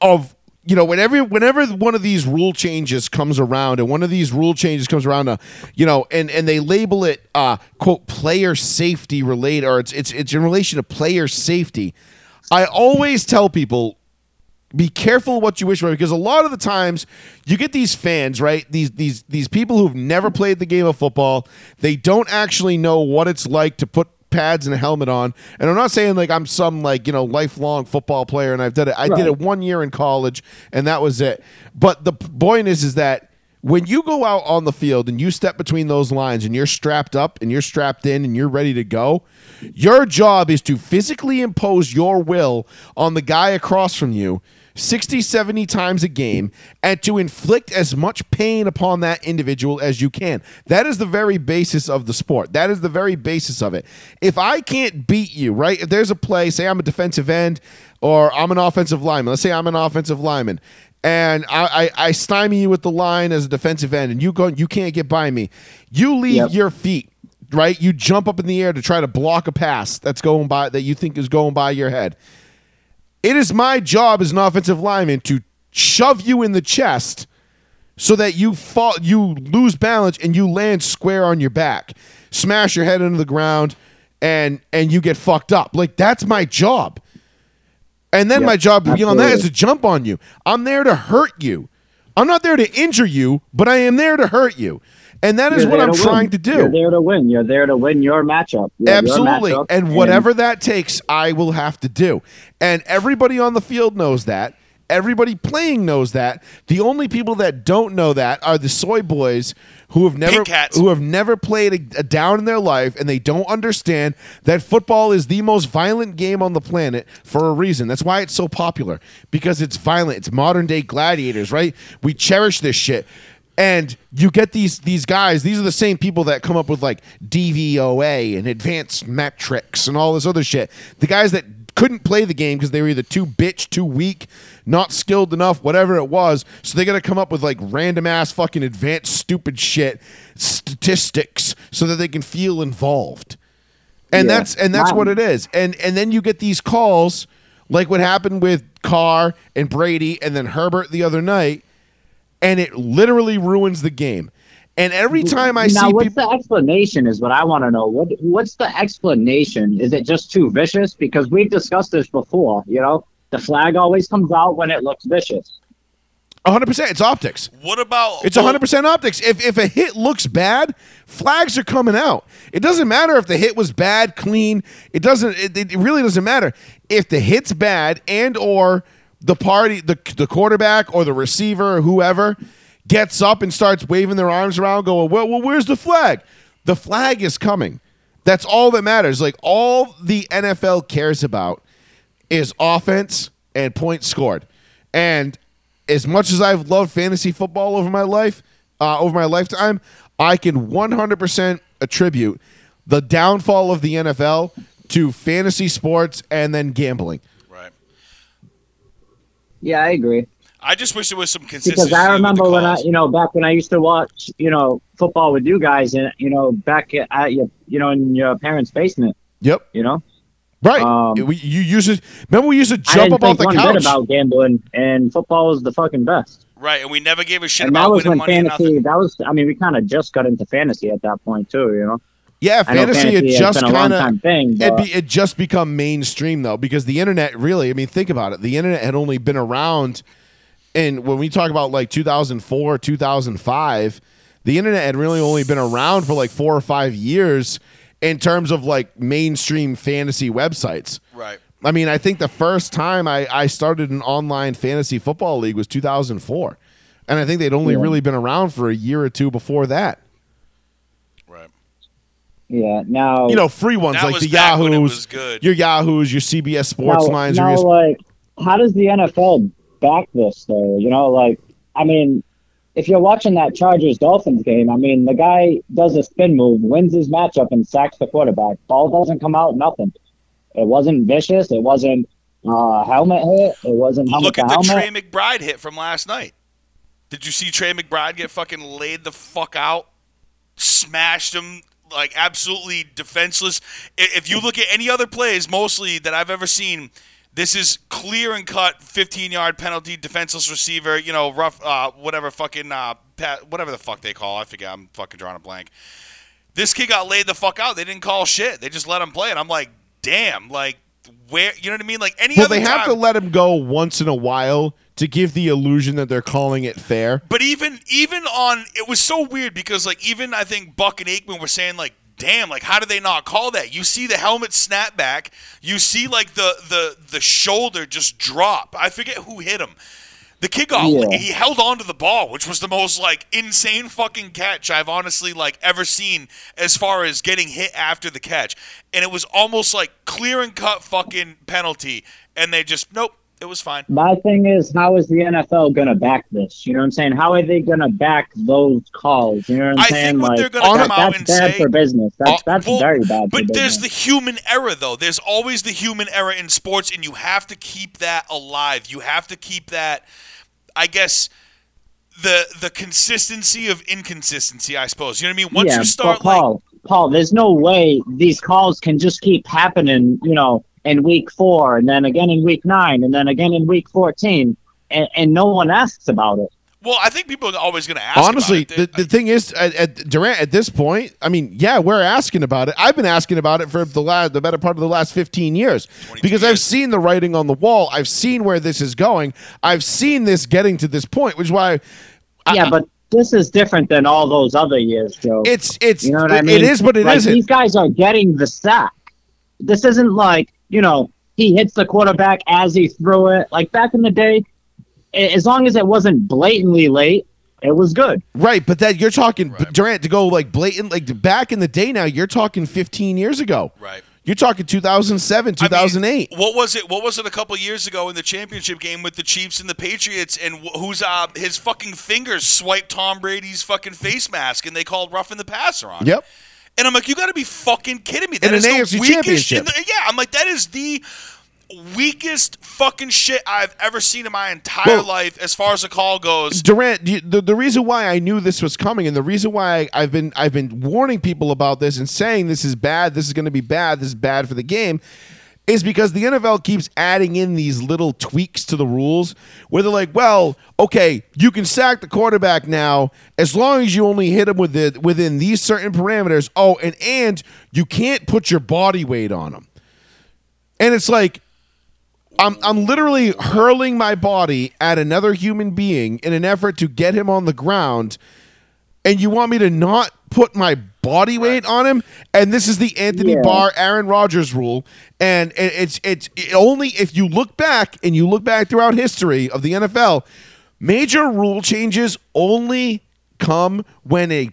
of you know whenever whenever one of these rule changes comes around and one of these rule changes comes around uh, you know and and they label it uh quote player safety related or it's it's it's in relation to player safety. I always tell people be careful what you wish for because a lot of the times you get these fans right? These these these people who've never played the game of football. They don't actually know what it's like to put pads and a helmet on. And i'm not saying like i'm some like you know lifelong football player and i've done it. I did it one year in college and that was it. But the point is is that when you go out on the field and you step between those lines and you're strapped up and you're strapped in and you're ready to go, your job is to physically impose your will on the guy across from you 60, 70 times a game and to inflict as much pain upon that individual as you can. That is the very basis of the sport. That is the very basis of it. If I can't beat you, right? If there's a play, say I'm a defensive end or I'm an offensive lineman. Let's say I'm an offensive lineman and I, I, I stymie you with the line as a defensive end, and you go, you can't get by me. You leave Yep. your feet, right? You jump up in the air to try to block a pass that's going by that you think is going by your head. It is my job as an offensive lineman to shove you in the chest so that you fall, you lose balance and you land square on your back, smash your head into the ground, and and you get fucked up. Like that's my job. And then Yep, my job beyond that is to jump on you. I'm there to hurt you. I'm not there to injure you, but I am there to hurt you. And that is You're what I'm to trying win. to do. You're there to win. You're there to win your matchup. Yeah, your Absolutely. matchup, And whatever that takes, I will have to do. And everybody on the field knows that. Everybody playing knows that. The only people that don't know that are the soy boys who have never who have never played a, a down in their life and they don't understand that football is the most violent game on the planet for a reason. That's why it's so popular because it's violent. It's modern day gladiators, right? We cherish this shit. And you get these these guys. These are the same people that come up with like DVOA and advanced metrics and all this other shit. The guys that couldn't play the game because they were either too bitch, too weak, not skilled enough, whatever it was. So they got to come up with like random ass fucking advanced stupid shit statistics so that they can feel involved. And Yeah. that's and that's Wow. what it is. And and then you get these calls like what happened with Carr and Brady and then Herbert the other night and it literally ruins the game. And every time I see now, see what's people the explanation? Is what I want to know. What What's the explanation? Is it just too vicious? Because we've discussed this before. You know, the flag always comes out when it looks vicious. 100% it's optics. What about It's 100% optics. If if a hit looks bad, flags are coming out. It doesn't matter if the hit was bad, clean. It doesn't it, it really doesn't matter. If the hit's bad and or the party the the quarterback or the receiver or whoever gets up and starts waving their arms around going, "Well, well where's the flag?" The flag is coming. That's all that matters. Like all the NFL cares about is offense and points scored. And as much as I've loved fantasy football over my life, uh, over my lifetime, I can 100% attribute the downfall of the NFL to fantasy sports and then gambling. Right? Yeah, I agree. I just wish there was some consistency. Because I remember when I, you know, back when I used to watch, you know, football with you guys, and you know, back at your, you know, in your parents' basement, Yep. you know, Right. Um, we, you used to remember we used to jump up off the one couch. bit about gambling, and football was the fucking best. right, and we never gave a shit and that was winning when money fantasy. That was, I mean, we kind of just got into fantasy at that point too, you know. Yeah, fantasy, fantasy had just kind of it be it just become mainstream though because the internet really, I mean, think about it. The internet had only been around and when we talk about like 2004, 2005, the internet had really only been around for like 4 or 5 years in terms of like mainstream fantasy websites. Right. I mean, I think the first time I, I started an online fantasy football league was 2004. And I think they'd only Yeah. really been around for a year or two before that. Right. Yeah. Now, You know, free ones like the back when it Yahoos, good. your Yahoos, your CBS Sports now, Lines, now, your like, how does the NFL back this though? You know, like, I mean, if you're watching that Chargers Dolphins game, I mean, the guy does a spin move, wins his matchup, and sacks the quarterback. Ball doesn't come out, nothing. It wasn't vicious. It wasn't uh, helmet hit. It wasn't helmet Look to at the helmet. Trey McBride hit from last night. Did you see Trey McBride get fucking laid the fuck out? Smashed him like absolutely defenseless. If you look at any other plays, mostly that I've ever seen, this is clear and cut 15 yard penalty, defenseless receiver, you know, rough, uh, whatever fucking, uh, pa- whatever the fuck they call. I forget. I'm fucking drawing a blank. This kid got laid the fuck out. They didn't call shit. They just let him play. And I'm like, damn, like, where, you know what I mean? Like, any Well, they have time- to let him go once in a while to give the illusion that they're calling it fair. But even even on it was so weird because like even I think Buck and Aikman were saying like damn like how did they not call that? You see the helmet snap back, you see like the the the shoulder just drop. I forget who hit him. The kid got Yeah. he held on to the ball, which was the most like insane fucking catch I've honestly like ever seen as far as getting hit after the catch. And it was almost like clear and cut fucking penalty and they just nope, it was fine. My thing is, how is the NFL gonna back this? You know what I'm saying? How are they gonna back those calls? You know what I'm I saying? think what like, they're gonna that- come out that's and bad say- for business. That's Uh, that's well, very bad. But there's the human error, though. There's always the human error in sports, and you have to keep that alive. You have to keep that, I guess, the the consistency of inconsistency. I suppose you know what I mean. Once yeah, you start but like, Paul, Paul, there's no way these calls can just keep happening. You know, in week four, and then again in week nine, and then again in week fourteen, and, and no one asks about it. well, I think people are always going to ask. about Honestly, it. the, the thing is, at, at Durant at this point, I mean, yeah, we're asking about it. I've been asking about it for the last, the better part of the last fifteen years, 22 because I've seen the writing on the wall. I've seen where this is going. I've seen this getting to this point, which is why yeah, but this is different than all those other years, Joe. it's it's You know what I mean? it is, but it like, not These guys are getting the sack. This isn't like you know he hits the quarterback as he threw it. Like back in the day, as long as it wasn't blatantly late, it was good. Right, but that you're talking Right. Durant to go like blatant like back in the day now, you're talking 15 years ago. Right. You're talking 2007, I mean, 2008. what was it? What was it a couple years ago in the championship game with the Chiefs and the Patriots? And wh- who's uh his fucking fingers swiped Tom Brady's fucking face mask, and they called roughing the passer on. it. And I'm like, you got to be fucking kidding me. That In is an the AFC weakest. in the- yeah, I'm like, that is the weakest fucking shit I've ever seen in my entire Well- life as far as the call goes. Durant, the, the reason why I knew this was coming, and the reason why I, have been I've been warning people about this and saying this is bad, this is going to be bad, this is bad for the game, is because the NFL keeps adding in these little tweaks to the rules where they're like, well, okay, you can sack the quarterback now as long as you only hit him with the, within these certain parameters. Oh, and and you can't put your body weight on him, and it's like. I'm, I'm literally hurling my body at another human being in an effort to get him on the ground, and you want me to not put my body weight on him? And this is the Anthony Yeah. Barr, Aaron Rodgers rule, and it- it's it's it only if you look back and you look back throughout history of the NFL, major rule changes only come when a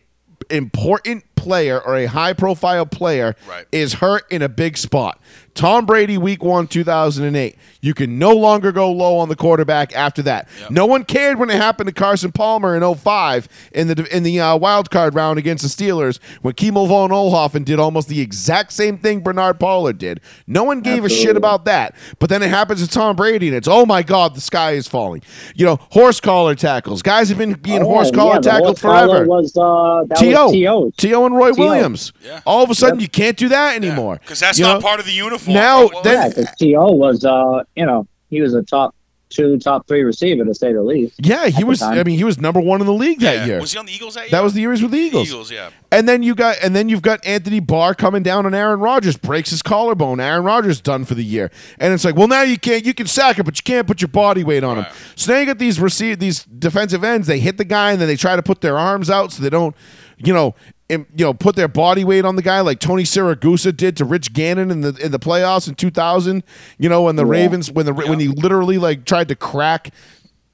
important player or a high profile player Right. is hurt in a big spot. Tom Brady, week one, 2008. You can no longer go low on the quarterback after that. No one cared when it happened to Carson Palmer in 05 in the in the uh, wild card round against the Steelers when Kimo von Oelhoffen did almost the exact same thing Bernard Pollard did. No one gave a shit about that. But then it happens to Tom Brady and it's, oh my God, the sky is falling. You know, horse collar tackles. Guys have been being Oh, horse collar the tackled horse forever. Was uh, T.O. T.O. T.O. and Roy T.O. Williams. Yeah. All of a sudden, you can't do that anymore. Because that's You not know? part of the uniform. Now, Well, then- Yeah, because T.O. was uh, you know, he was a top two, top three receiver to say the least. Yeah, he was. I mean, he was number one in the league that yeah. year. Was he on the Eagles that year? that was the year he was with the Eagles. Eagles, yeah. And then you got, and then you've got Anthony Barr coming down on Aaron Rodgers, breaks his collarbone. Aaron Rodgers done for the year, and it's like, well, now you can't, you can sack it, but you can't put your body weight on him. Right. So now you got these receive these defensive ends. They hit the guy, and then they try to put their arms out so they don't, you know, im- you know, put their body weight on the guy like Tony Siragusa did to Rich Gannon in the in the playoffs in 2000. You know, when the Ravens when the when he literally like tried to crack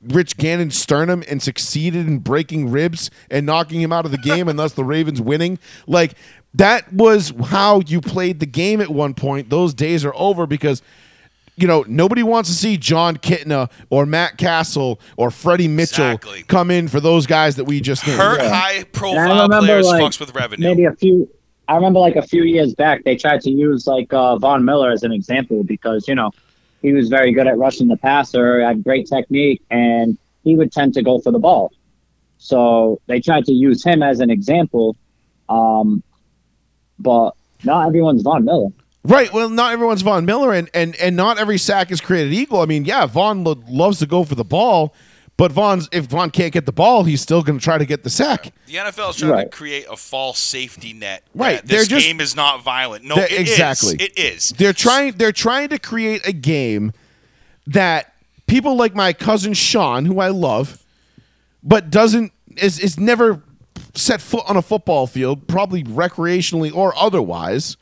Rich Gannon's sternum and succeeded in breaking ribs and knocking him out of the game, and thus the Ravens winning. Like that was how you played the game at one point. Those days are over because you know nobody wants to see Jon Kitna or Matt Cassel or Freddie Mitchell Exactly. come in for those guys that we just named. Hurt Yeah. high profile players like fucks with revenue. maybe a few. I remember like a few years back they tried to use like uh, Von Miller as an example because you know he was very good at rushing the passer, had great technique, and he would tend to go for the ball. So they tried to use him as an example, um, but not everyone's Von Miller. Right. Well, not everyone's Von Miller, and and and not every sack is created equal. I mean, yeah, Von lo- loves to go for the ball, but Von's if Von can't get the ball, he's still going to try to get the sack. The NFL is trying Right. to create a false safety net. Right, that This they're just- game is not violent. No, They're- it is. exactly. It is. They're trying. They're trying to create a game that people like my cousin Sean, who I love, but doesn't is is never set foot on a football field, probably recreationally or otherwise.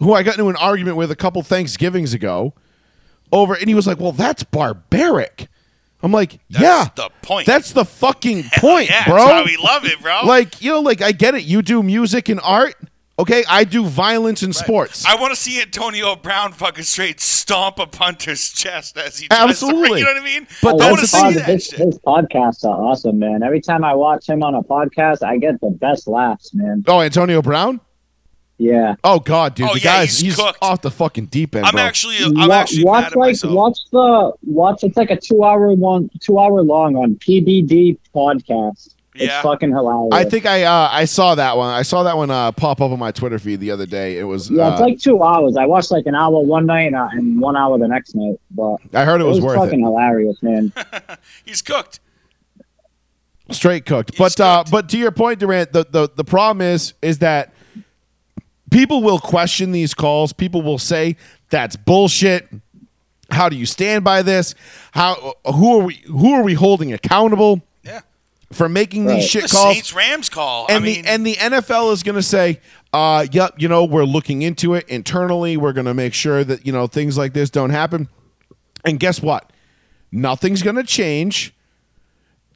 Who I got into an argument with a couple Thanksgivings ago over, and he was like, "Well, that's barbaric." I'm like, That's yeah, the point. That's the fucking Hell point, yeah, bro. That's why we love it, bro. like you know, like I get it. You do music and art. Okay, I do violence and sports. I want to see Antonio Brown fucking straight stomp a punter's chest as he tries to- Absolutely. you know what I mean? But I that's want to see His, that his, his podcasts are awesome, man. Every time I watch him on a podcast, I get the best laughs, man. oh, Antonio Brown. Yeah. Oh God, dude, Oh, the yeah, guy's he's he's off the fucking deep end, I'm bro. actually, I'm Wa- actually watch mad like myself. watch the watch. It's like a two hour one, two hour long on PBD podcast. Yeah. It's fucking hilarious. I think I uh, I saw that one. I saw that one uh, pop up on my Twitter feed the other day. It was Yeah, it's uh, like two hours. I watched like an hour one night uh, and one hour the next night, but I heard it it was, was, worth fucking it. hilarious, man. He's cooked. Straight cooked. He's But uh, but to your point, Durant, the, the the problem is is that people will question these calls. People will say that's bullshit. How do you stand by this? How who are we who are we holding accountable Yeah. for making Right. these shit The calls? Saints Rams call. and I mean, the and the NFL is going to say, uh, "Yep, you know, we're looking into it internally. We're going to make sure that you know things like this don't happen." And guess what? Nothing's going to change.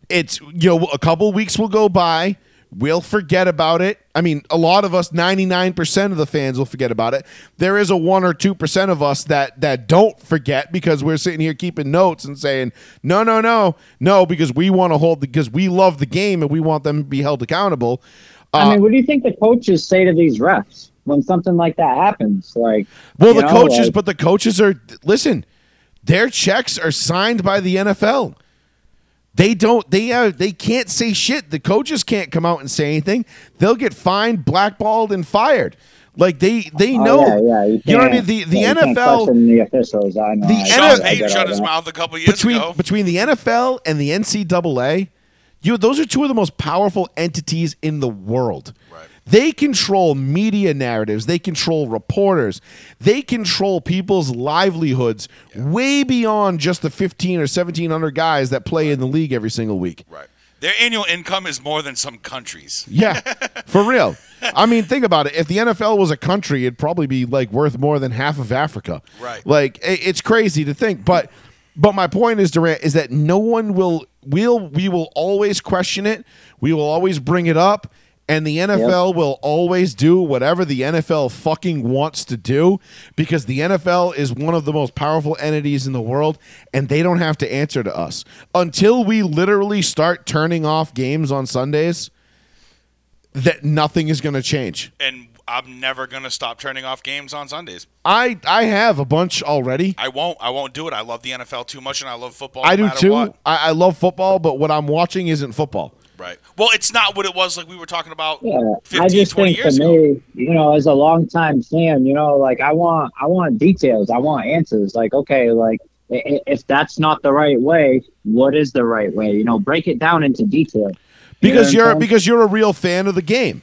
It's you know, a couple weeks will go by. We'll forget about it. I mean, a lot of us, 99% of the fans will forget about it. There is a 1 or 2% of us that that don't forget because we're sitting here keeping notes and saying, "No, no, no. No, because we want to hold because we love the game and we want them to be held accountable." I Uh, mean, what do you think the coaches say to these refs when something like that happens? Like, Well, the know, coaches, like- but the coaches are listen. Their checks are signed by the NFL. They don't. They uh, they can't say shit. The coaches can't come out and say anything. They'll get fined, blackballed, and fired. Like they they oh, know. yeah, yeah, you, you know what I mean? The the yeah, NFL the officials. I know. The I, Sean NFL I Payton shut his that. mouth a couple years between ago. between the NFL and the NCAA, you those are two of the most powerful entities in the world. Right. They control media narratives. They control reporters. They control people's livelihoods way beyond just the 15 or 1700 guys that play in the league every single week. Right. Their annual income is more than some countries. Yeah, for real. I mean, think about it. If the NFL was a country, it'd probably be like worth more than half of Africa. Right. Like it's crazy to think, but but my point is, Durant, is that no one will will we will always question it. We will always bring it up. And the NFL will always do whatever the NFL fucking wants to do because the NFL is one of the most powerful entities in the world and they don't have to answer to us. Until we literally start turning off games on Sundays, that nothing is going to change. And I'm never gonna stop turning off games on Sundays. I I have a bunch already. I won't. I won't do it. I love the NFL too much, and I love football. I no do too. what. I, I love football, but what I'm watching isn't football. Right. Well, it's not what it was like we were talking about Yeah, 15, I just 20 think for ago. me, you know, as a longtime fan, you know, like I want, I want details, I want answers. Like, okay, like i- i- if that's not the right way, what is the right way? You know, break it down into detail. You know Because you're because you're a real fan of the game.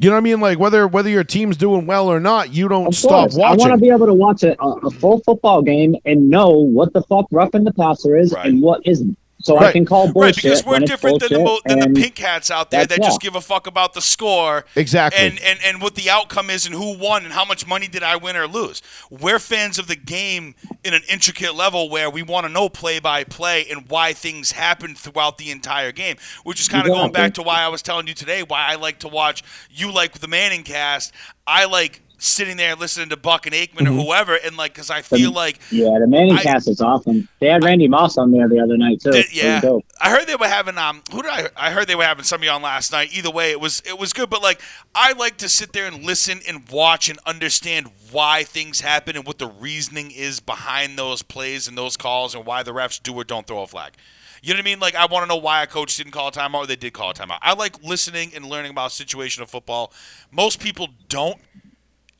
You know what I mean? Like whether whether your team's doing well or not, you don't Of stop course, I want to be able to watch a, a a full football game and know what the fuck roughing the passer is Right. and what isn't, so Right. I can call Right, because we're different than the, mo- than the pink hats out there that's- that just yeah. give a fuck about the score. Exactly. And, and and what the outcome is and who won and how much money did I win or lose. We're fans of the game in an intricate level where we want to know play by play and why things happen throughout the entire game. Which is kind of going back to why I was telling you today why I like to watch you like the Manning cast. I like sitting there listening to Buck and Aikman Mm-hmm. or whoever and like because I feel like Yeah, the Manning I- cast is awesome. They had Randy Moss on there the other night too. Yeah. I heard they were having um. Who did I? I heard they were having somebody on last night. Either way, it was it was good. But like, I like to sit there and listen and watch and understand why things happen and what the reasoning is behind those plays and those calls and why the refs do or don't throw a flag. You know what I mean? Like, I want to know why a coach didn't call a timeout or they did call a timeout. I like listening and learning about situational football. Most people don't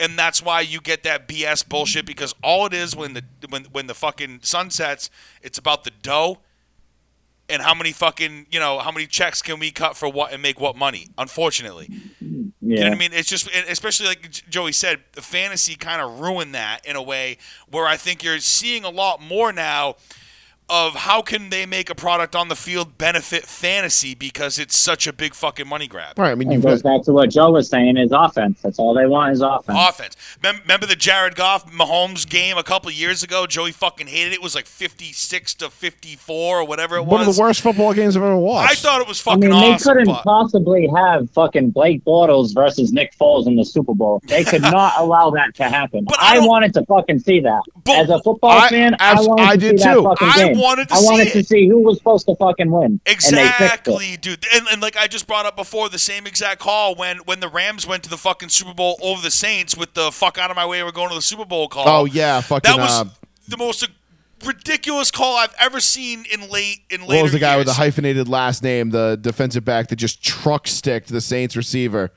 and that's why you get that BS bullshit because all it is when the when when the fucking sun sets, it's about the dough and how many fucking you know how many checks can we cut for what and make what money. Unfortunately, Yeah. you know what I mean. It's just especially like Joey said, the fantasy kind of ruined that in a way where I think you're seeing a lot more now. Of how can they make a product on the field benefit fantasy because it's such a big fucking money grab. Right. I mean, It you've goes got, back to what Joe was saying is offense. That's all they want is offense. Offense. Mem- Remember the Jared Goff Mahomes game a couple years ago? Joey fucking hated it. It was like 56 to 54 or whatever it was. one of the worst football games I've ever watched. I thought it was fucking I fucking mean, they awesome. couldn't but- possibly have fucking Blake Bortles versus Nick Foles in the Super Bowl. They could not allow that to happen. But I I, wanted to fucking see that. But As a football I- fan, abs- I wanted I to did see too. that fucking I game. Wanted to I see wanted it. to see who was supposed to fucking win. And they fixed it. Exactly, dude. And, and like I just brought up before, the same exact call when when the Rams went to the fucking Super Bowl over the Saints with the fuck out of my way, we're going to the Super Bowl call. Oh, yeah, fucking, That was uh, the most ridiculous call I've ever seen in late in later what was the guy with the hyphenated last name, the defensive back that just truck sticked the Saints receiver?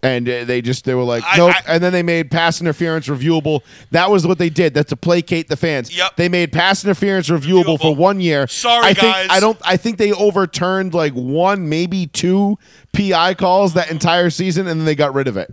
And uh, they just they were like I- nope, I- and then they made pass interference reviewable. That was what they did. That's to placate the fans. Yep. They made pass interference reviewable, for one year. Sorry, I think, guys. I don't. I think they overturned like one, maybe two PI calls that entire season, and then they got rid of it.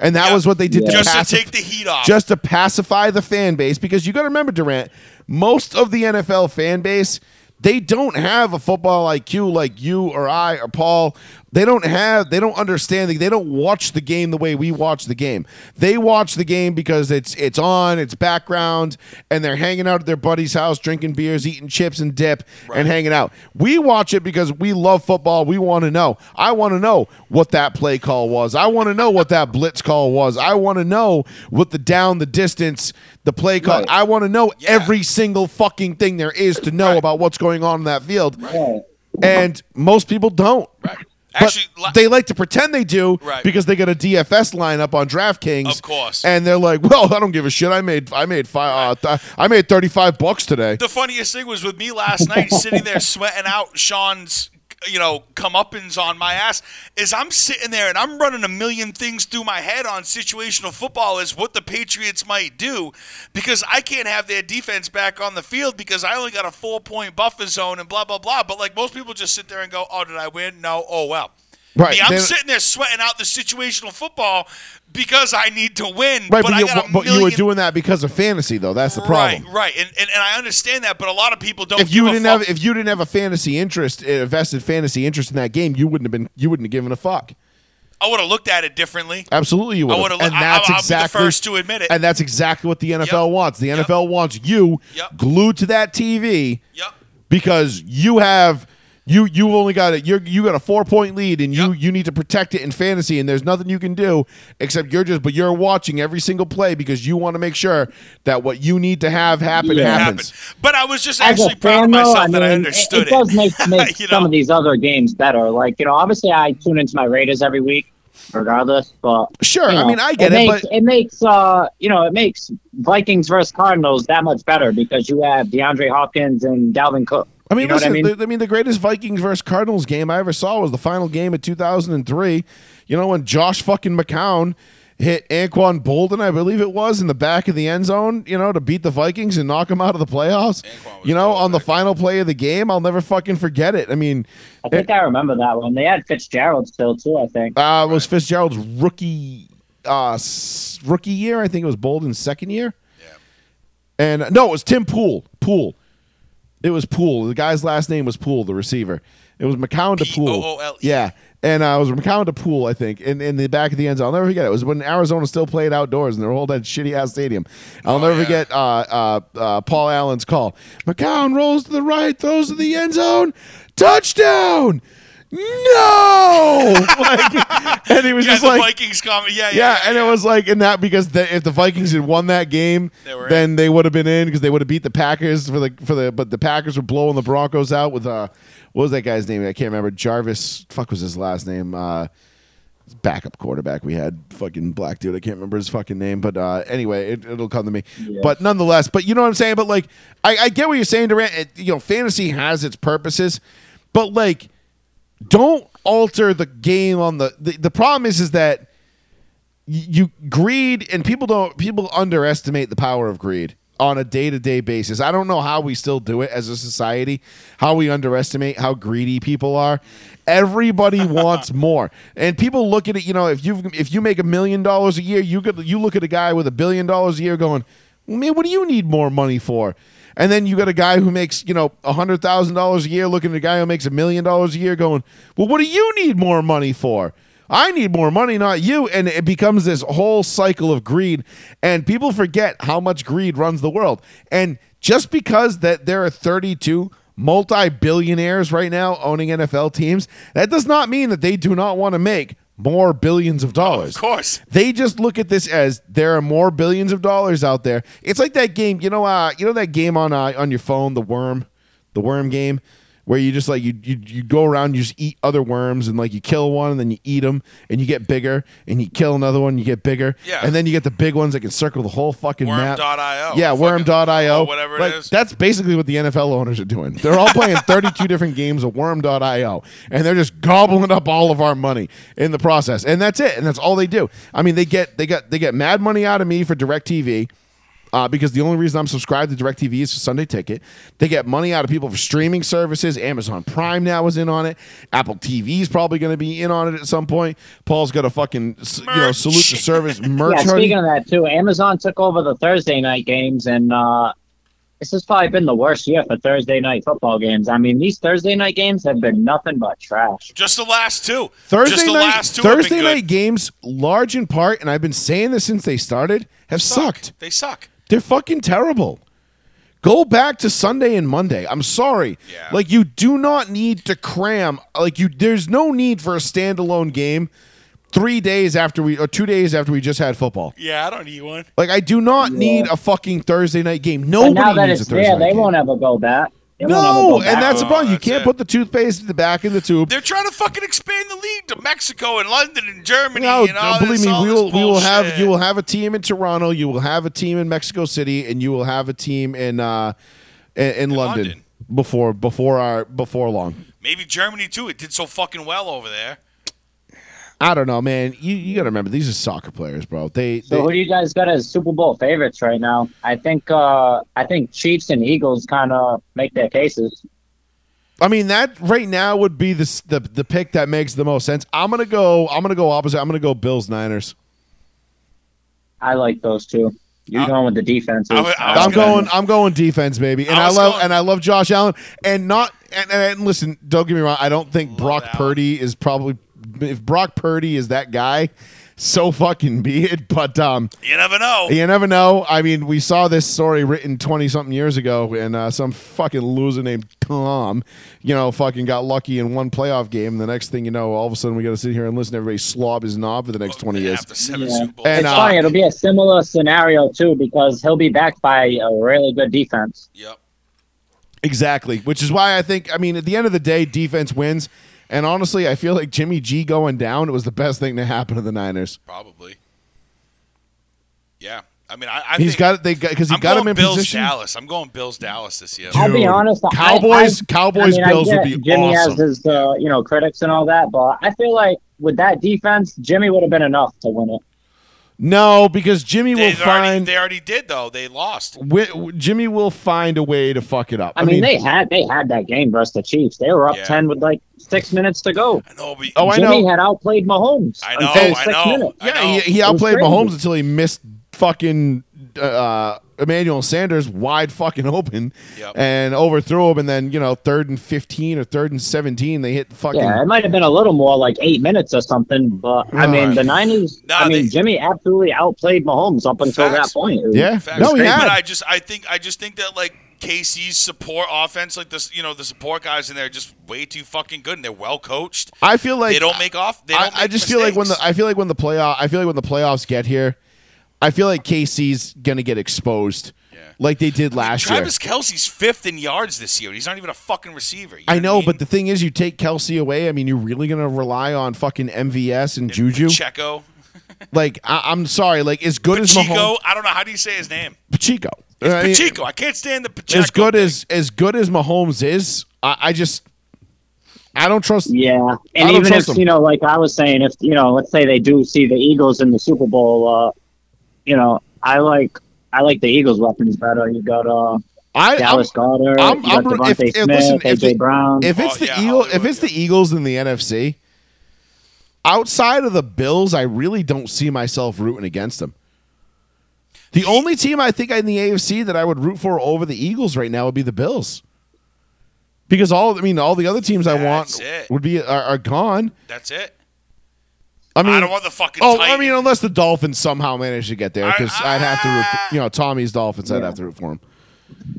And that Yep. was what they did to just to take the heat off. just to pacify the fan base because you got to remember Durant most of the NFL fan base they don't have a football IQ like you or I or Paul they don't have they don't understand they don't watch the game the way we watch the game. They watch the game because it's it's on it's background and they're hanging out at their buddy's house drinking beers eating chips and dip and hanging out. We watch it because we love football. We want to know. I want to know what that play call was. I want to know what that blitz call was. I want to know what the down the distance the play call. Right. I want to know every single fucking thing there is to know about what's going on in that field. Right. and most people don't. Right. But Actually, la- they like to pretend they do Right. because they got a DFS lineup on DraftKings. Of course. and they're like, "Well, I don't give a shit. I made, I made five, uh, th- I made thirty-five bucks today." the funniest thing was with me last night, sitting there sweating out Sean's, you know, comeuppance on my ass. Is I'm sitting there and I'm running a million things through my head on situational football is what the Patriots might do, because I can't have their defense back on the field because I only got a four point buffer zone and blah blah blah. But like most people just sit there and go, "Oh, did I win? No. Oh well." Right, Me, I'm sitting there sweating out the situational football because I need to win. Right, but, but, I you, but you were doing that because of fantasy, though. That's the problem. Right, right, and, and and I understand that, but a lot of people don't. If you didn't have, if you didn't have a fantasy interest, eh, a vested fantasy interest in that game, you wouldn't have been, you wouldn't have given a fuck. I would have looked at it differently. Absolutely, you would. I would've- And I- that's the exactly first to admit it. And that's exactly what the NFL Yep. wants. The Yep. NFL wants you Yep. glued to that TV Yep. because you have you you only got it. You you got a four point lead, and you Yep. you need to protect it in fantasy. And there's nothing you can do except you're just. But you're watching every single play because you want to make sure that what you need to have happen Yeah. happens. But I was just As actually a proud of fan, though, myself I that I mean, understood it, it does make, make You some know? of these other games better. Like you know, obviously I tune into my Raiders every week, regardless. But Sure, you I mean I get it, makes, but it makes uh you know it makes Vikings versus Cardinals that much better because you have DeAndre Hopkins and Dalvin Cook. I mean, you know listen. what I mean? The, I mean, the greatest Vikings versus Cardinals game I ever saw was the final game of 2003. You know, when Josh fucking McCown hit Anquan Boldin, I believe it was, in the back of the end zone. You know, to beat the Vikings and knock them out of the playoffs. You know, on the back then. final play of the game, I'll never fucking forget it. I mean, I think I remember that one. They had Fitzgerald still too. I think. uh, it was Fitzgerald's rookie uh, rookie year. I think it was Boldin's second year. Yeah. And no, it was Tim Poole. Poole. It was Poole. The guy's last name was Poole, the receiver. It was McCown to Poole. P-O-O-L-E. Yeah. And uh, it was McCown to Poole, I think, in, in the back of the end zone. I'll never forget it. It was when Arizona still played outdoors and they were all that shitty ass stadium. I'll Oh, never yeah. forget uh, uh, uh, Paul Allen's call. McCown rolls to the right, throws to the end zone. Touchdown! No! like, and he was Yeah, just the like, Vikings come. Yeah, yeah, yeah, and it was like in that because the, if the Vikings had won that game, They were then they would have been in because they would have beat the Packers for the for the but the Packers were blowing the Broncos out with uh what was that guy's name? I can't remember. Jarvis. Fuck was his last name? Uh, backup quarterback we had fucking black dude. I can't remember his fucking name, but uh, anyway, it, it'll come to me. But nonetheless, but you know what I'm saying. But like, I, I get what you're saying, Durant. It, you know, fantasy has its purposes, but like, don't alter the game on the. The, the problem is, is that you greed and people don't people underestimate the power of greed on a day-to-day basis. I don't know how we still do it as a society, how we underestimate how greedy people are. Everybody wants more. And people look at it, you know, if you if you make a million dollars a year, you could you look at a guy with a billion dollars a year going, Well, man, what do you need more money for? And then you got a guy who makes, you know, hundred thousand dollars a year looking at a guy who makes a million dollars a year going, Well, what do you need more money for? I need more money, not you. And it becomes this whole cycle of greed. And people forget how much greed runs the world. And just because that there are 32 multi-billionaires right now owning NFL teams, that does not mean that they do not want to make more billions of dollars. Of course. They just look at this as there are more billions of dollars out there. It's like that game, you know, uh, you know that game on uh, on your phone, the worm, the worm game, where you just like you you you go around, you just eat other worms, and like you kill one, and then you eat them, and you get bigger, and you kill another one, you get bigger, Yeah. and then you get the big ones that can circle the whole fucking map. Worm.io. Yeah, worm.io. or whatever it like, is. That's basically what the NFL owners are doing. They're all playing 32 different games of worm.io and they're just gobbling up all of our money in the process. And that's it. And that's all they do. I mean, they get they got they get mad money out of me for DirecTV. Uh, because the only reason I'm subscribed to DirecTV is for Sunday Ticket. They get money out of people for streaming services. Amazon Prime now is in on it. Apple TV is probably going to be in on it at some point. Paul's got a fucking s- you know salute the service merch. Yeah, hoodie. speaking of that too, Amazon took over the Thursday night games, and uh, this has probably been the worst year for Thursday night football games. I mean, these Thursday night games have been nothing but trash. Just the last two. Thursday Just the night, last two have been Thursday good. night games, large in part, and I've been saying this since they started, have Suck. sucked. They suck. They're fucking terrible. Go back to Sunday and Monday. I'm sorry. Yeah. Like you do not need to cram. Like you, there's no need for a standalone game. Three days after we, or two days after we just had football. Yeah, I don't need one. Like I do not need a fucking Thursday night game. But Nobody now that needs it's a Thursday there, night they game. won't ever go back. They No, and that's the Oh, problem. You that's can't it. put the toothpaste in the back in the tube. They're trying to fucking expand the league to Mexico and London and Germany No, and all believe this, me, all we will we will have you will have a team in Toronto, you will have a team in Mexico City, and you will have a team in uh in, in London, London. before before our before long. Maybe Germany too. It did so fucking well over there. I don't know, man. You you gotta remember these are soccer players, bro. They, So who do you guys got as Super Bowl favorites right now? I think uh, I think Chiefs and Eagles kind of make their cases. I mean that right now would be the the the pick that makes the most sense. I'm gonna go. I'm gonna go opposite. I'm gonna go Bills Niners. I like those two. You're I- going with the defense. I was- I was I'm gonna- going. I'm going defense, baby, and I I, love going- and I love Josh Allen, and not and, and, and listen. Don't get me wrong. I don't think Brock Allen. Purdy is probably if Brock Purdy is that guy, so fucking be it. But um, You never know. you never know. I mean, we saw this story written twenty something years ago, and uh, some fucking loser named Tom, you know, fucking got lucky in one playoff game. And the next thing you know, all of a sudden we got to sit here and listen to everybody slob his knob for the next twenty years. Yeah. And, it's uh, funny. It'll be a similar scenario too because he'll be backed by a really good defense. yep. Exactly, which is why I think I mean at the end of the day, defense wins. And honestly, I feel like Jimmy G going down it was the best thing to happen to the Niners. Probably. Yeah. I mean, I, I He's think, got it. They got because he I'm got going him in Bills position. Dallas. I'm going Bills Dallas this year. I'll be honest. I- Cowboys- I, Cowboys, I mean, I Bills would get be Jimmy awesome. has his, uh, you know, critics and all that, but I feel like with that defense, Jimmy would have been enough to win it. No, because Jimmy will already, find they already did though. They lost. wi- Jimmy will find a way to fuck it up. I, mean, they had they had that game versus the Chiefs. They were up Yeah. ten with like six minutes to go. I know. But, Oh, I Jimmy know. had outplayed Mahomes. I know, I know. Minutes. I yeah, know. he, he outplayed crazy. Mahomes until he missed fucking uh, Emmanuel Sanders wide fucking open Yep. and overthrew him. And then you know third and fifteen or third and seventeen, they hit fucking. Yeah, it might have been a little more like eight minutes or something, but I mean, Right. the Niners. Nah, I mean, they- Jimmy absolutely outplayed Mahomes up until Facts. that point. Yeah. Facts. No, he But. I just, I think, I just think that like KC's support offense, like this, you know, the support guys in there, are just way too fucking good, and they're well coached. I feel like they don't make off. They I, don't I make just feel like when the. I feel like when the playoff I feel like when the playoffs get here, I feel like KC's gonna get exposed, Yeah. like they did last Travis year. Travis Kelce's fifth in yards this year. He's not even a fucking receiver. You I what know, mean? but the thing is, you take Kelsey away. I mean, you're really gonna rely on fucking MVS and Juju. Pacheco, Like, I, I'm sorry, like as good as Pacheco. Mahomes, I don't know how do you say his name. Pacheco. It's I mean, Pacheco. I can't stand the Pacheco. as good thing. as as good as Mahomes is, I, I just I don't trust. Yeah, and even if him. you know, like I was saying, if you know, let's say they do see the Eagles in the Super Bowl, uh, you know, I like I like the Eagles' weapons better. You got uh, I I'm- Dallas Goedert, I'm- you got I'm- DeVonta if- if- Smith, listen, if AJ the- Brown. if it's Oh, the yeah, Eagle, if Hollywood, it's the. Eagles in the NFC, outside of the Bills, I really don't see myself rooting against them. The only team I think in the AFC that I would root for over the Eagles right now would be the Bills. Because all I mean, all the other teams I want it. would be are, are gone. That's it. I mean, I don't want the fucking. oh, I mean, unless the Dolphins somehow manage to get there, because I- I'd have to, root, you know, Tommy's Dolphins. I'd have to root for him.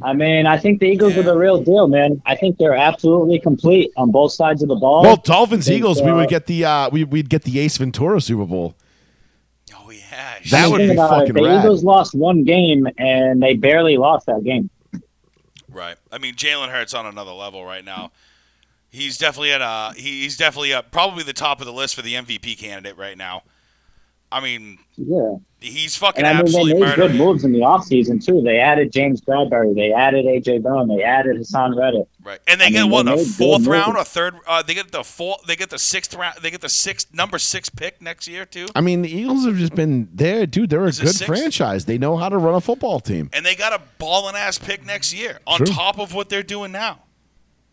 I mean, I think the Eagles Yeah. are the real deal, man. I think they're absolutely complete on both sides of the ball. Well, Dolphins Eagles, we uh, would get the uh, we we'd get the Ace Ventura Super Bowl. Oh yeah. That I would be about it. The rad. Eagles lost one game and they barely lost that game. Right. I mean, Jalen Hurts on another level right now. He's definitely at uh he- he's definitely uh, probably the top of the list for the MVP candidate right now. I mean, Yeah. he's fucking And I mean, they absolutely made good moves in the offseason, too. They added James Bradberry. They added A.J. Brown. They added Haason Reddick. Right. And they I get mean, what they a fourth round moves. or third uh they get the four they get the sixth round they get the sixth number 6 pick next year too. I mean, the Eagles have just been there, dude. They're a Is good franchise. They know how to run a football team. And they got a balling ass pick next year on True. top of what they're doing now.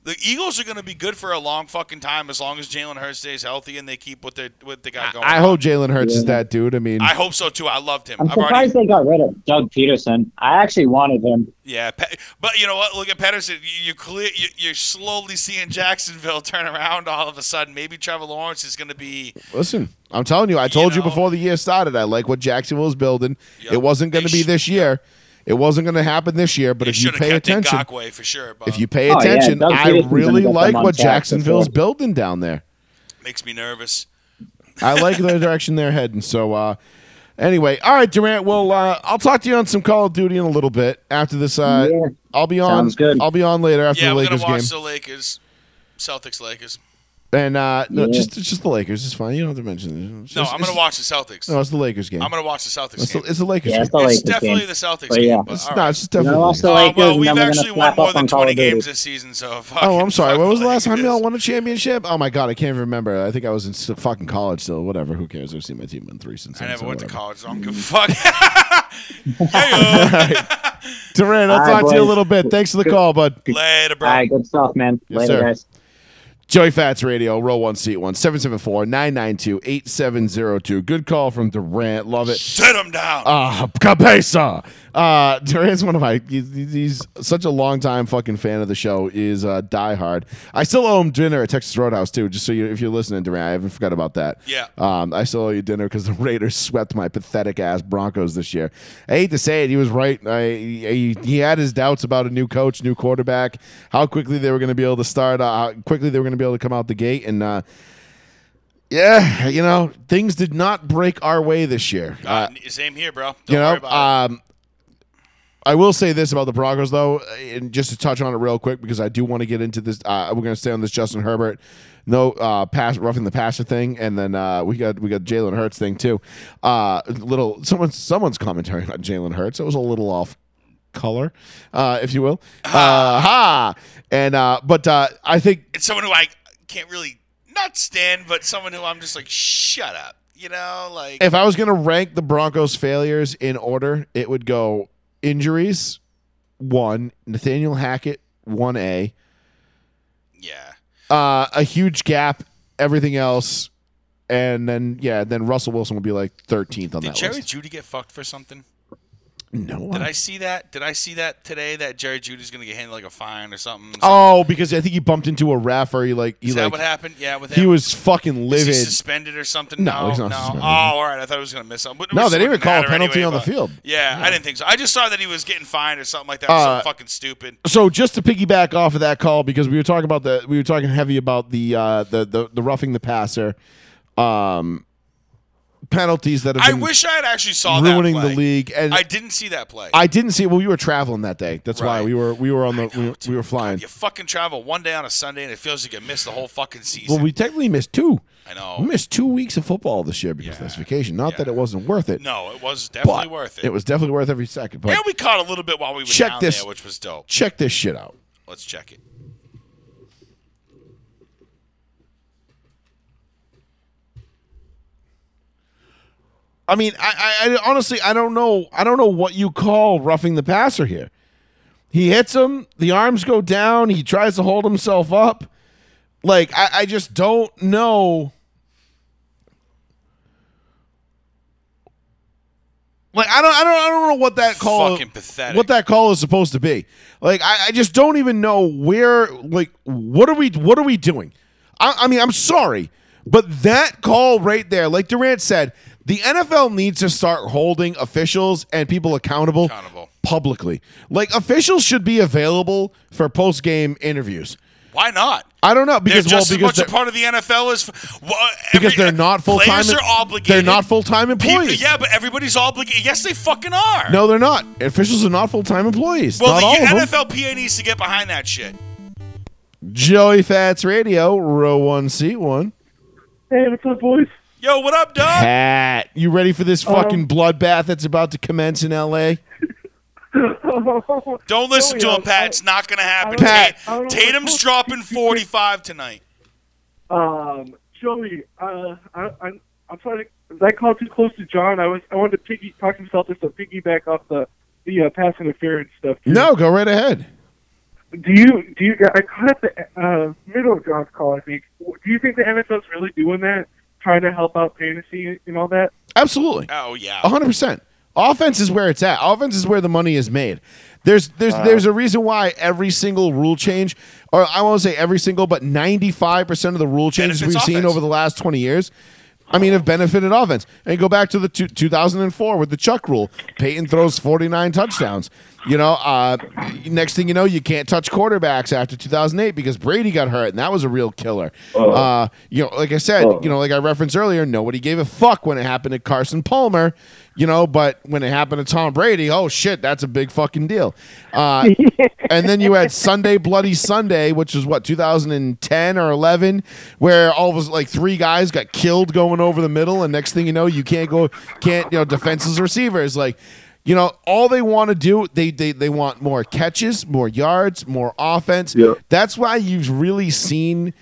The Eagles are going to be good for a long fucking time as long as Jalen Hurts stays healthy and they keep what they what they got going. I on. hope Jalen Hurts is that dude. I mean, I hope so too. I loved him. I'm I've already surprised they got rid of Doug Pederson. I actually wanted him. Yeah, but you know what? Look at Pederson. You, you clear. You, you're slowly seeing Jacksonville turn around. All of a sudden, maybe Trevor Lawrence is going to be. listen, I'm telling you, I told you, know. before the year started, I like what Jacksonville is building. Yep. It wasn't going to be this year. It wasn't going to happen this year. But they if you pay kept attention, for sure. If you pay Oh, yeah, attention, Doug I really like what Jacksonville's sure. building down there. makes me nervous. I like the direction they're heading. So, uh, anyway, all right, Durant. Well, uh, I'll talk to you on some Call of Duty in a little bit after this. Uh, Yeah. I'll be on. Sounds good. I'll be on later after Yeah, the we're Lakers gonna watch game. the Lakers, Celtics, Lakers. And uh, no, Yeah. just just the Lakers. It's fine. You don't have to mention it. It's No, I'm gonna watch the Celtics. No, it's the Lakers game. I'm gonna watch the Celtics it's, the, game. it's the Lakers Yeah, game. it's the It's Lakers definitely game. the Celtics But game. yeah. but It's, all no, it's just definitely. No, the also Lakers. Uh, well, we've then we're gonna actually won more than on Call 20 games this season, so. Oh, I'm sorry. When was the the last time y'all won a championship? Oh my god, I can't even remember. I think I was in fucking college still. Whatever. Who cares? I've seen my team win three since. I never so went to college. So I don't give a fuck. Hey-o. Durant, I'll All talk right, to you a little bit. Thanks for the call, bud. Later, bro. All right, good stuff, man. Yes, Later, sir. guys. Joey Fats Radio, row one, seat one, 774 992 8702. Good call from Durant. Love it. Sit him down. Ah, cabeza. Uh, Durant's one of my. He's, he's such a long time fucking fan of the show. Is uh, die hard. I still owe him dinner at Texas Roadhouse too. Just so you, if you're listening, Durant, I haven't forgot about that. Yeah. Um, I still owe you dinner because the Raiders swept my pathetic ass Broncos this year. I hate to say it, he was right. I, he, he had his doubts about a new coach, new quarterback, how quickly they were going to be able to start, uh, how quickly they were going to be able to come out the gate, and. Uh, yeah, you know, things did not break our way this year. Uh, same here, bro. Don't you know, worry about it. um, I will say this about the Broncos, though, and just to touch on it real quick because I do want to get into this. Uh, we're going to stay on this Justin Herbert, no uh, pass roughing the passer thing, and then uh, we got we got Jalen Hurts thing too. Uh, little someone's someone's commentary on Jalen Hurts. It was a little off color, uh, if you will. Uh, ha! And uh, but uh, I think It's someone who I can't really not stand, but someone who I'm just like, shut up. You know, like if I was going to rank the Broncos' failures in order, it would go injuries, one, Nathaniel Hackett, 1A, yeah. uh, a huge gap, everything else, and then, yeah, then Russell Wilson would be like 13th on Did that Jerry list. Jeudy get fucked for something? No. Did I see that? Did I see that today? That Jerry Jeudy's gonna get handed like a fine or something? Oh, because I think he bumped into a ref or he like he Is that like what happened? Yeah, with he was fucking Is livid. he suspended or something? No, No, he's not no. suspended. Oh, all right. I thought I was gonna miss something. But No, they didn't even wouldn't call a matter penalty anyway, on the but- field. Yeah, I didn't think so. I just saw that he was getting fined or something like that. Uh, something fucking stupid. so just to piggyback off of that call because we were talking about the we were talking heavy about the uh the the, the roughing the passer um penalties that have I been wish I had actually saw ruining that the league and I didn't see that play. I didn't see. Well, we were traveling that day. That's why we were we were on the we, were, we were flying. you fucking travel one day on a Sunday and it feels like you missed the whole fucking season. Well, we technically missed two. I know. We missed two weeks of football this year because of this vacation. Not that it wasn't worth it. no, it was definitely but worth it. It was definitely worth every second. But and we caught a little bit while we were Check down this- there, which was dope. check this shit out. Let's check it. I mean, I, I, honestly I don't know I don't know what you call roughing the passer here. He hits him, the arms go down, he tries to hold himself up. Like I, I just don't know. Like I don't, I don't, I don't know what that call, Fucking pathetic. what that call is supposed to be. Like I, I just don't even know where. Like what are we, what are we doing? I, I mean, I'm sorry, but that call right there, like Durant said, the NFL needs to start holding officials and people accountable, Accountable. publicly. Like officials should be available for post game interviews. Why not? I don't know They're because well just as because much a part of the NFL is well, because they're not full time. Players are obligated. They're not full time People- employees. yeah, but everybody's obligated. Yes, they fucking are. No, they're not. Officials are not full time employees. Well, not all the of them. NFLPA needs to get behind that shit. Joey Fats Radio, row one, seat one. Hey, what's up, boys? Yo, what up, dog? Pat, you ready for this Um, fucking bloodbath that's about to commence in L.A.? Don't listen to Joey, him, um, Pat. It's not gonna happen. Pat. Ta- I don't know Tatum's dropping 45 tonight. um, Joey, uh, I, I'm, I'm sorry. Was I called too close to John? I was. I wanted to piggy talk to myself just to piggyback off the the uh, pass interference stuff. too. No, go right ahead. Do you do you? I caught the uh, middle of John's call. I think. Do you think the NFL's really doing that, trying to help out fantasy and all that? Absolutely. Oh yeah. hundred percent. Offense is where it's at. Offense is where the money is made. There's there's Uh. there's a reason why every single rule change, or I won't say every single, but ninety five percent of the rule changes we've seen over the last twenty years, I mean, have benefited offense. And go back to the two, 2004 with the Chuck rule. Peyton throws 49 touchdowns. You know, uh, next thing you know, you can't touch quarterbacks after 2008 because Brady got hurt, and that was a real killer. Uh, you know, like I said, you know, like I referenced earlier, nobody gave a fuck when it happened to Carson Palmer. You know, but when it happened to Tom Brady, oh shit, that's a big fucking deal. Uh, and then you had Sunday Bloody Sunday, which was what 2010 or 11, where all of us like three guys got killed going over the middle, and next thing you know, you can't go, can't you know, defenses receivers like. You know, all they want to do, they, they they want more catches, more yards, more offense. Yeah. That's why you've really seen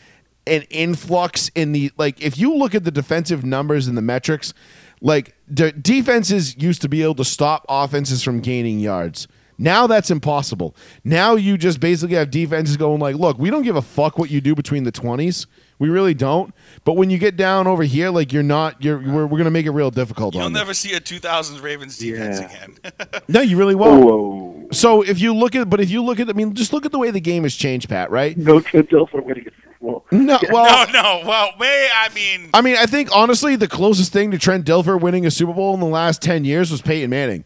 an influx in the like if you look at the defensive numbers and the metrics, like de- defenses used to be able to stop offenses from gaining yards. Now that's impossible. Now you just basically have defenses going like, "Look, we don't give a fuck what you do between the 20s. We really don't. But when you get down over here, like you're not you're we're, we're going to make it real difficult You'll on never see a 2000s Ravens defense Yeah. again. No, you really won't. Whoa! So if you look at but if you look at I mean just look at the way the game has changed, Pat, right? No Trent Dilfer winning a Super Bowl. No, well no, no. Well, may I mean, I mean, I think honestly, the closest thing to Trent Dilfer winning a Super Bowl in the last ten years was Peyton Manning.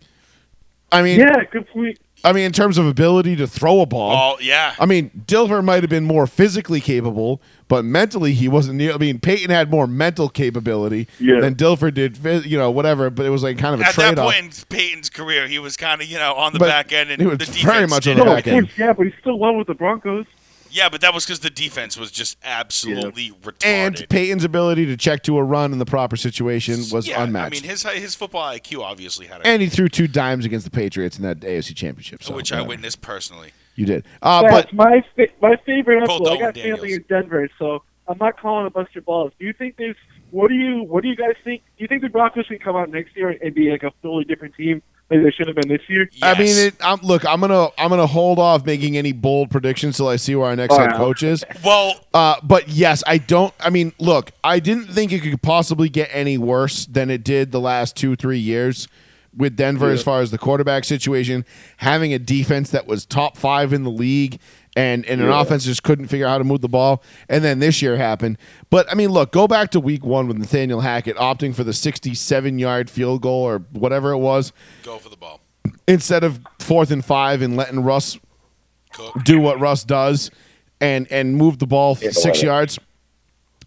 I mean, Yeah, good point. I mean, in terms of ability to throw a ball, well, yeah. I mean, Dilfer might have been more physically capable, but mentally he wasn't near. I mean, Peyton had more mental capability Yeah. than Dilfer did. You know, whatever. But it was like kind of a At that trade off. point in Peyton's career, he was kind of, you know, on the But back end, and he was the defense very much on the it. No, back of end. course, yeah, but he still won with the Broncos. Yeah, but that was because the defense was just absolutely retarded. And Peyton's ability to check to a run in the proper situation was yeah, unmatched. I mean, his his football IQ obviously had a, and he threw two dimes against the Patriots in that AFC Championship. So which I witnessed personally. You did. Uh, That's but my fa- my favorite Both uncle. I Dalton got family in Denver, so I'm not calling a bust your balls. Do you think there's what do you what do you guys think? Do you think the Broncos can come out next year and be like a totally different team like they should have been this year? I mean, it, I'm, look, I'm gonna I'm gonna hold off making any bold predictions till I see where our next Oh, head coach is. Well, Uh, but yes, I don't. I mean, look, I didn't think it could possibly get any worse than it did the last two three years with Denver as far as the quarterback situation, having a defense that was top five in the league. And, and an offense just couldn't figure out how to move the ball. And then this year happened. But I mean, look, go back to week one with Nathaniel Hackett opting for the 67 yard field goal or whatever it was go for the ball. instead of fourth and five and letting Russ Cook. do what Russ does and and move the ball six yards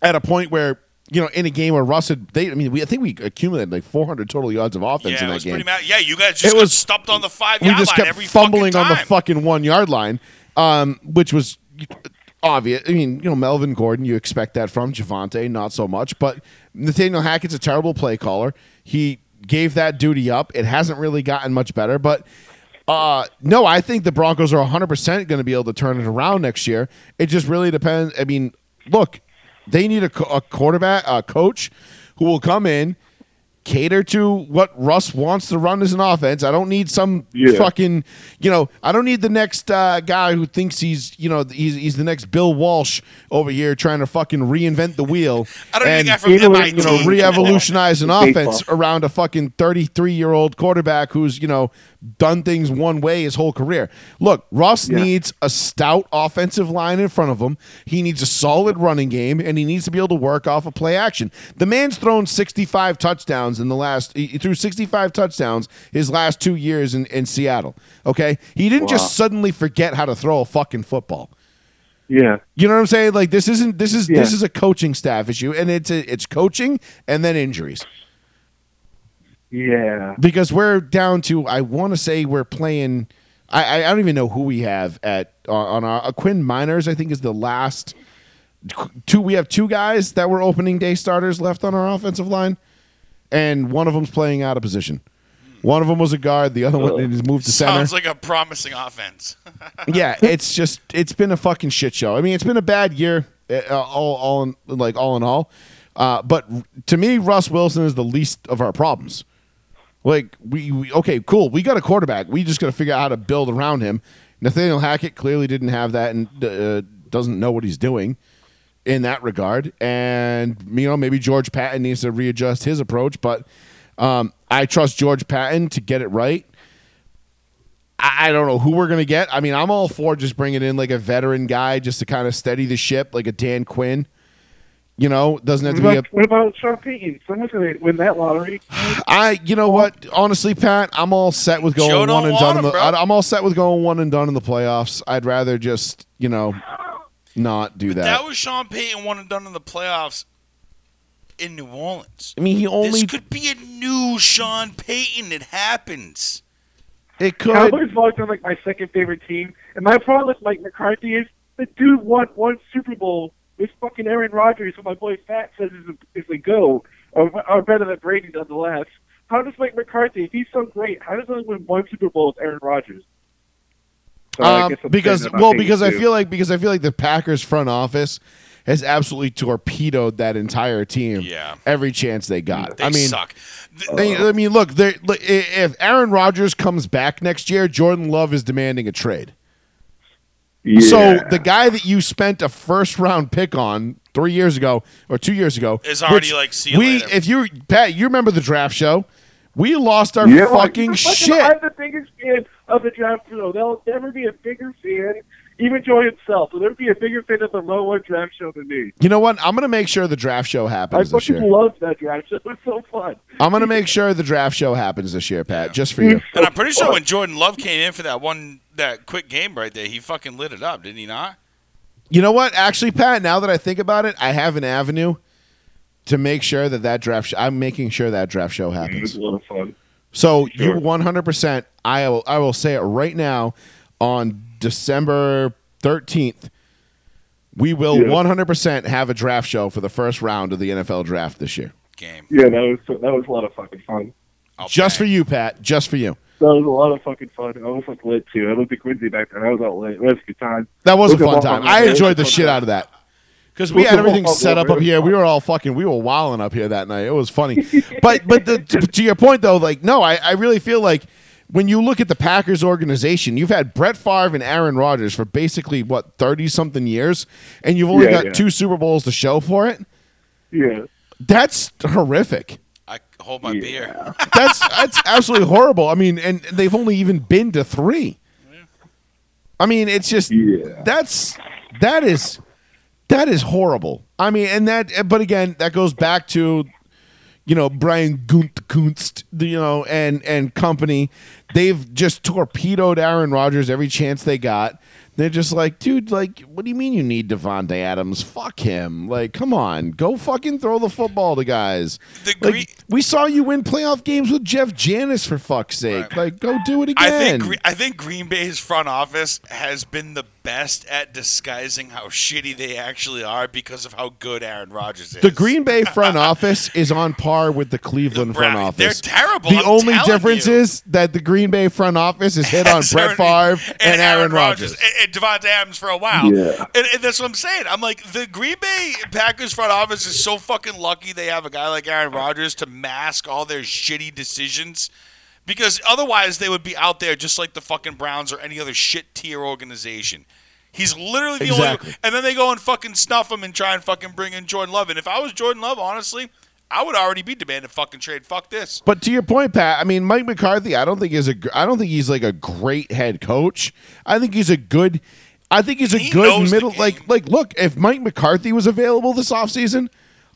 at a point where you know in a game where Russ had they I mean we I think we accumulated like 400 total yards of offense Yeah, in it that was game. pretty mad. Yeah, you guys just It got was- stopped on the five we just kept every fumbling on the fucking one yard line, um, which was obvious. I mean, you know, Melvin Gordon, you expect that from Javonte, not so much. But Nathaniel Hackett's a terrible play caller. He gave that duty up. It hasn't really gotten much better, but. Uh, no, I think the Broncos are 100% going to be able to turn it around next year. It just really depends. I mean, look, they need a, a quarterback, a coach who will come in, cater to what Russ wants to run as an offense. I don't need some Yeah. fucking, you know, I don't need the next uh, guy who thinks he's, you know, he's, he's the next Bill Walsh over here trying to fucking reinvent the wheel. I don't need and, a guy from you know, MIT. you know, re-evolutionize an offense around a fucking 33 year old quarterback who's, you know, done things one way his whole career. Look, Russ Yeah. needs a stout offensive line in front of him. He needs a solid running game, and he needs to be able to work off of play action. The man's thrown 65 touchdowns in the last, he threw 65 touchdowns his last two years in, in Seattle. Okay. He didn't just suddenly forget how to throw a fucking football. Yeah. You know what I'm saying? Like this isn't this is this is a coaching staff issue, and it's a, it's coaching and then injuries Yeah. because we're down to I want to say we're playing. I, I I don't even know who we have at uh, on our uh, Quinn Meinerz. I think is the last two. We have two guys that were opening day starters left on our offensive line, and one of them's playing out of position. One of them was a guard. The other one is moved to center. Sounds like a promising offense. yeah, it's just it's been a fucking shit show. I mean, it's been a bad year, uh, all all in, like all in all. Uh, but to me, Russ Wilson is the least of our problems. Like we, we okay, cool. We got a quarterback. We just got to figure out how to build around him. Nathaniel Hackett clearly didn't have that and uh, doesn't know what he's doing in that regard. And you know, maybe George Paton needs to readjust his approach. But um, I trust George Paton to get it right. I I don't know who we're gonna get. I mean, I'm all for just bringing in like a veteran guy just to kind of steady the ship, like a Dan Quinn. You know, doesn't have What to be a what about Sean Payton? Someone's going to win that lottery. I, you know what? Honestly, Pat, I'm all set with going Joe one and want done. In him, the. I- I'm all set with going one and done in the playoffs. I'd rather just, you know, not do that. That was Sean Payton one and done in the playoffs in New Orleans. I mean, he only this could be a new Sean Payton. It happens. it could. Cowboys have always been like my second favorite team, and my problem with Mike McCarthy is the dude won one Super Bowl with fucking Aaron Rodgers, who my boy Fat says is a, is a go, or, or better than Brady nonetheless. How does Mike McCarthy, if he's so great, how does he only win one Super Bowl with Aaron Rodgers? So Um, because saying that about well, because I too. feel like because I feel like the Packers front office has absolutely torpedoed that entire team. Yeah. every chance they got. They I mean, suck. Th- they- I mean, look, they're- look, i- if Aaron Rodgers comes back next year, Jordan Love is demanding a trade. Yeah. So the guy that you spent a first round pick on three years ago or two years ago Is already like, see you we. later. If you Pat, you remember the draft show? We lost our Yeah, fucking like, shit. I'm the biggest fan of the draft. Show. There'll never be a bigger fan, even Joy himself. Will there be a bigger fan of the low one draft show than me? You know what? I'm gonna make sure the draft show I happens this fucking year. love that draft show. It's so fun. I'm gonna make sure the draft show happens this year, Pat, just for you. and I'm pretty sure when Jordan Love came in for that one, that quick game right there, he fucking lit it up, didn't he not? You know what? Actually, Pat, now that I think about it, I have an avenue to make sure that that draft. Sh- I'm making sure that draft show It's happens. a lot of fun. So you Sure. 100%. I will. I will say it right now. On December 13th, we will Yeah. 100% have a draft show for the first round of the NFL draft this year. Game. Yeah, that was that was a lot of fucking fun. I'll Just for you, Pat. Just for you. That was a lot of fucking fun. I was like lit too. I lived in Quincy back then. I was out lit. It was a good time. That was a Look at fun time. I enjoyed the all- shit out of that. Because we had everything set up up here. We were all fucking, we were wilding up here that night. It was funny. But but the, to, to your point though, like no, I, I really feel like when you look at the Packers organization, you've had Brett Favre and Aaron Rodgers for basically what thirty something years, and you've only Yeah, got yeah. two Super Bowls to show for it. Yeah. That's horrific. I hold my beer. That's that's absolutely horrible. I mean, and they've only even been to three. I mean, it's just Yeah. that's that is that is horrible. I mean, and that but again, that goes back to you know Brian Gunt Kunst, you know, and and company. They've just torpedoed Aaron Rodgers every chance they got. They're just like, dude, like, what do you mean you need Davante Adams? Fuck him. Like, come on, go fucking throw the football to guys. The Like, Gre- we saw you win playoff games with Jeff Janis for fuck's sake. Right. Like, go do it again. I think I think Green Bay's front office has been the best at disguising how shitty they actually are because of how good Aaron Rodgers is. The Green Bay front office is on par with the Cleveland front Brown- office. they're terrible, The I'm only difference you. is that the Green Bay front office is hit on Has Brett Aaron- Favre and, Aaron Rodgers. and, and Davante Adams for a while. Yeah. And, and that's what I'm saying. I'm like, the Green Bay Packers front office is so fucking lucky they have a guy like Aaron Rodgers to mask all their shitty decisions. Because otherwise they would be out there just like the fucking Browns or any other shit tier organization. He's literally the Exactly. only and then they go and fucking snuff him and try and fucking bring in Jordan Love. And if I was Jordan Love, honestly, I would already be demanding fucking trade. Fuck this. But to your point, Pat, I mean, Mike McCarthy, I don't think is a. I don't think he's like a great head coach. I think he's a good, I think he's a He good middle. Like, like, look, if Mike McCarthy was available this offseason,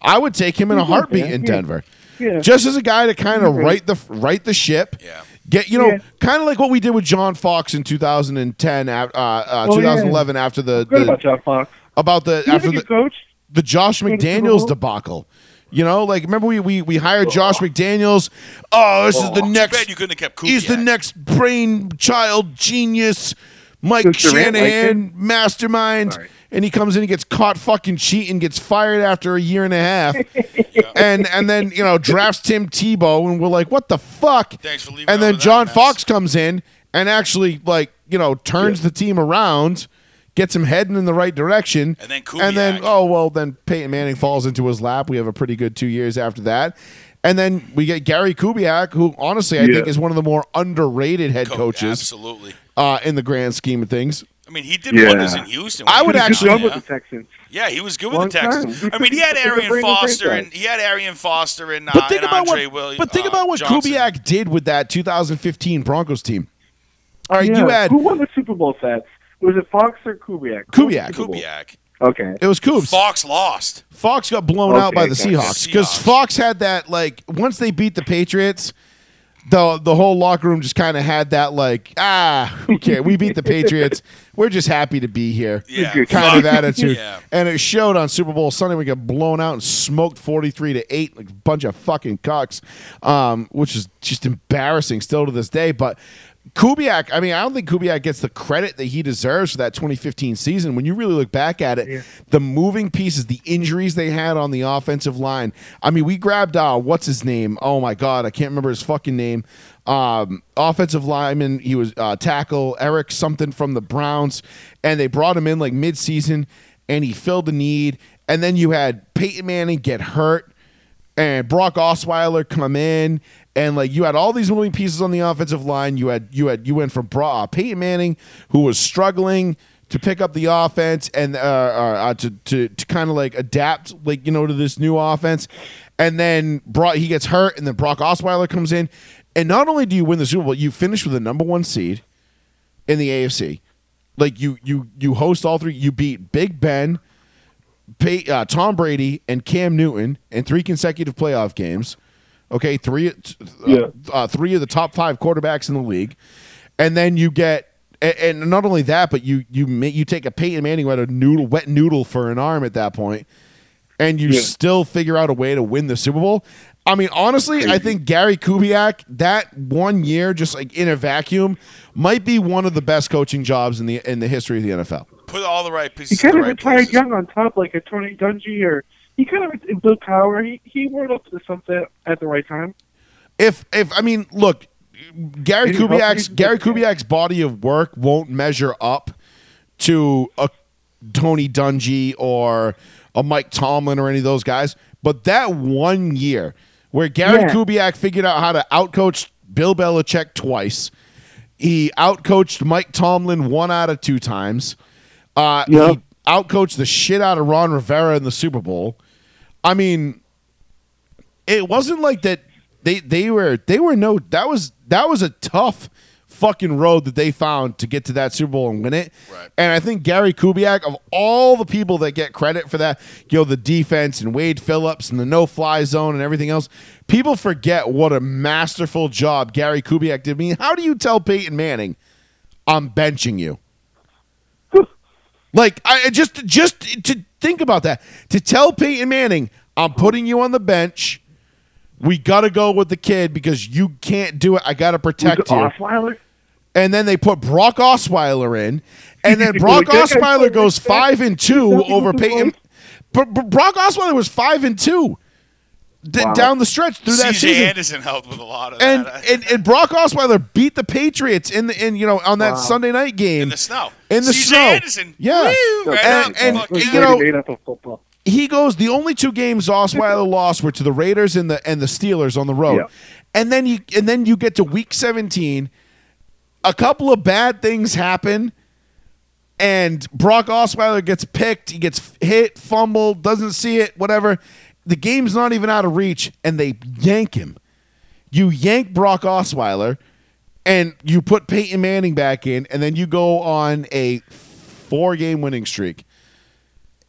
I would take him in a heartbeat in yeah. Denver. Yeah. Just as a guy to kind of Right. right the right the ship. Yeah. Get you know, Yeah. kind of like what we did with John Fox in 2010, uh, uh, Oh, yeah. 2011, after the, the about John Fox. about the He's after the coach. the Josh McDaniels debacle. You know, like remember we we, we hired Josh McDaniels. Oh, this is the Too next. bad you couldn't have kept He's the next brain child genius, Mike Does Durant like Shanahan mastermind. Sorry. And he comes in and gets caught fucking cheating, gets fired after a year and a half, and and then you know drafts Tim Tebow, and we're like, what the fuck? Thanks for leaving And then John mess. Fox comes in and actually like you know turns the team around, gets him heading in the right direction, And then and then oh well, then Peyton Manning falls into his lap. We have a pretty good two years after that. And then we get Gary Kubiak, who honestly I Yeah. think is one of the more underrated head Co- coaches Absolutely. Uh, in the grand scheme of things. I mean, he did Yeah. wonders in Houston. I would he Good actually- down with the Texans. Yeah, he was good with Long the Texans. time. I mean, he had He Arian Foster and he had Arian Foster and, uh, But think and about Andre what. Williams. but think uh, about what Johnson. Kubiak did with that 2015 Broncos team. All right, Yeah. you had Who won the Super Bowl sets? Was it Fox or Kubiak? Kubiak. Who won the Super Bowl? Kubiak. Okay. it was Coobs. Fox lost. Fox got blown Okay, out by the. Seahawks because Fox had that like once they beat the Patriots, the the whole locker room just kind of had that like ah who cares we beat the Patriots we're just happy to be here Yeah. Good kind of attitude Yeah. and it showed on Super Bowl Sunday we got blown out and smoked forty three to eight like a bunch of fucking cucks, um, which is just embarrassing still to this day, but. Kubiak, I mean, I don't think Kubiak gets the credit that he deserves for that 2015 season. When you really look back at it, Yeah. the moving pieces, the injuries they had on the offensive line. I mean, we grabbed uh, what's his name? Oh my god, I can't remember his fucking name. Um, offensive lineman, he was uh, tackle Eric something from the Browns, and they brought him in like mid-season, and he filled the need. And then you had Peyton Manning get hurt, and Brock Osweiler come in, and like you had all these moving pieces on the offensive line. You had you had you went from Bro- uh, Peyton Manning, who was struggling to pick up the offense and uh, uh, uh, to to to kind of like adapt, like you know, to this new offense, and then Brock he gets hurt, and then Brock Osweiler comes in, and not only do you win the Super Bowl, you finish with the number one seed in the AFC. Like you you you host all three. You beat Big Ben. Pay, uh, Tom Brady and Cam Newton in three consecutive playoff games. Okay, three, uh, Yeah. uh, three of the top five quarterbacks in the league, and then you get, and, and not only that, but you you ma- you take a Peyton Manning who had a noodle, wet noodle for an arm at that point, and you Yeah. still figure out a way to win the Super Bowl. I mean, honestly, I think Gary Kubiak that one year, just like in a vacuum, might be one of the best coaching jobs in the in the history of the NFL. Put all the right He pieces. kind in of the right retired places. young on top, like a Tony Dungy, or he kind of built power. He he wore up to something at the right time. if if I mean, look, Gary Did Kubiak's? Gary Kubiak's body of work won't measure up to a Tony Dungy or a Mike Tomlin or any of those guys. But that one year where Gary Yeah. Kubiak figured out how to outcoach Bill Belichick twice, he outcoached Mike Tomlin one out of two times. Uh, Yep. He outcoached the shit out of Ron Rivera in the Super Bowl. I mean, it wasn't like that they they were they were no that was that was a tough fucking road that they found to get to that Super Bowl and win it. Right. And I think Gary Kubiak of all the people that get credit for that, you know, the defense and Wade Phillips and the no fly zone and everything else, people forget what a masterful job Gary Kubiak did. I mean, how do you tell Peyton Manning, I'm benching you? Like I just just to think about that. To tell Peyton Manning, I'm putting you on the bench. We got to go with the kid because you can't do it. I got to protect you. Osweiler. and then they put Brock Osweiler in, and then Brock Osweiler goes five and two over Peyton. But Brock Osweiler was five and two d- Wow. down the stretch through that CJ season. Anderson helped with a lot of And, that. and and Brock Osweiler beat the Patriots in the in you know on that Wow. Sunday night game in the snow. in the CJ snow. Anderson. Yeah. Woo, right And- and, you know- made up of football. he goes the only two games Osweiler lost were to the Raiders and the and the Steelers on the road. Yeah. And then you and then you get to week 17 a couple of bad things happen and Brock Osweiler gets picked, he gets hit, fumbled, doesn't see it, whatever. The game's not even out of reach and they yank him. You yank Brock Osweiler and you put Peyton Manning back in and then you go on a four game winning streak.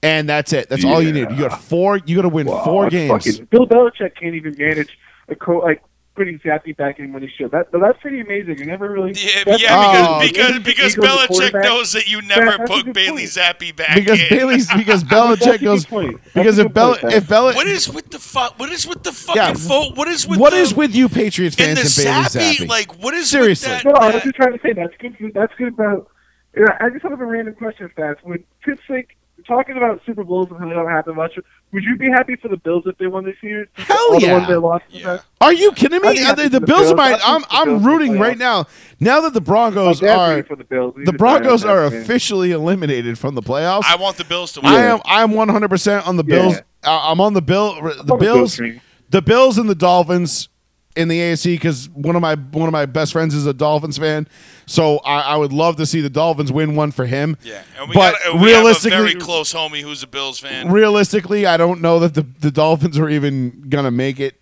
And that's it. That's all you need. You got four. You got to win Wow, four games. fucking- Bill Belichick can't even manage a co- like putting Zappe back in when he should. That that's pretty amazing. I never really. Yeah, that's- yeah, Oh, because because he goes to Belichick knows that you never that's a put Bailey point. Zappe back because in. Bailey's because Belichick goes because if Bel point, if Bel What is with the fuck? What is with the fucking Yeah. vote? What is with what the, is with you Patriots and fans the and Bailey Zappe? Zappe? Like what is Seriously. With No, that, I was just trying to say that's good. That's good about. Yeah, I just have a random question, Fats. Would Pittsburgh talking about Super Bowls and how they don't happen much? Would you be happy for the Bills if they won this year? Hell All the yeah. ones they lost. Yeah. Are you kidding me? Are they- the the Bills are Bills- my. I think I'm I'm Bills rooting right now. Now that the Broncos are for the Bills. The Broncos are fan. officially eliminated from the playoffs. I want the Bills to win. I am I'm 100 percent on the Yeah. Bills. Uh, I'm on the Bill the on the Bills Bills the Bills and the Dolphins in the AFC because one of my one of my best friends is a Dolphins fan. So I, I would love to see the Dolphins win one for him. Yeah, and we, but got, and we realistically, have a very close homie who's a Bills fan. realistically, I don't know that the, the Dolphins are even gonna make it